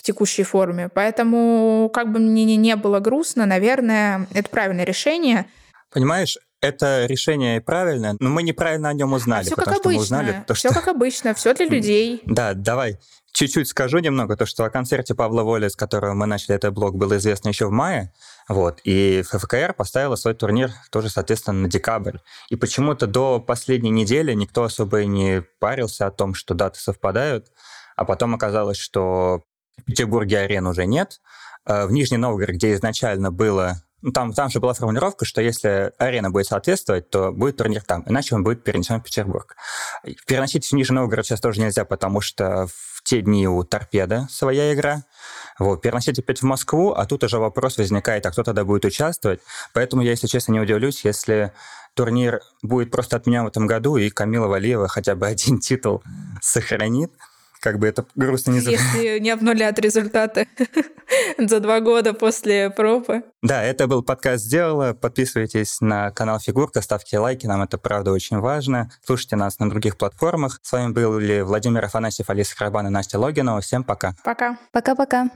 в текущей форме. Поэтому, как бы мне не было грустно, наверное, это правильное решение. Понимаешь, это решение правильное, но мы неправильно о нем узнали. А все как обычно. Мы узнали, то, все что... как обычно, все для людей. Да, давай чуть-чуть скажу немного, то, что о концерте Павла Воли, с которого мы начали этот блог, было известно еще в мае, вот, и ФФКР поставила свой турнир тоже, соответственно, на декабрь. И почему-то до последней недели никто особо и не парился о том, что даты совпадают, а потом оказалось, что в Петербурге арен уже нет. Э, в Нижний Новгород, где изначально было... Ну, там, там же была формулировка, что если арена будет соответствовать, то будет турнир там, иначе он будет перенесен в Петербург. Переносить в Нижний Новгород сейчас тоже нельзя, потому что в те дни у Торпеда своя игра. Вот, переносить опять в Москву, а тут уже вопрос возникает, а кто тогда будет участвовать. Поэтому я, если честно, не удивлюсь, если турнир будет просто отменен в этом году, и Камила Валиева хотя бы один титул сохранит как бы это грустно не звучит. Если не обнулят результаты за два года после пробы. Да, это был подкаст «Сделала». Подписывайтесь на канал Фигурка, ставьте лайки, нам это правда очень важно. Слушайте нас на других платформах. С вами были Владимир Афанасьев, Алиса Храбан и Настя Логинова. Всем пока. Пока. Пока-пока.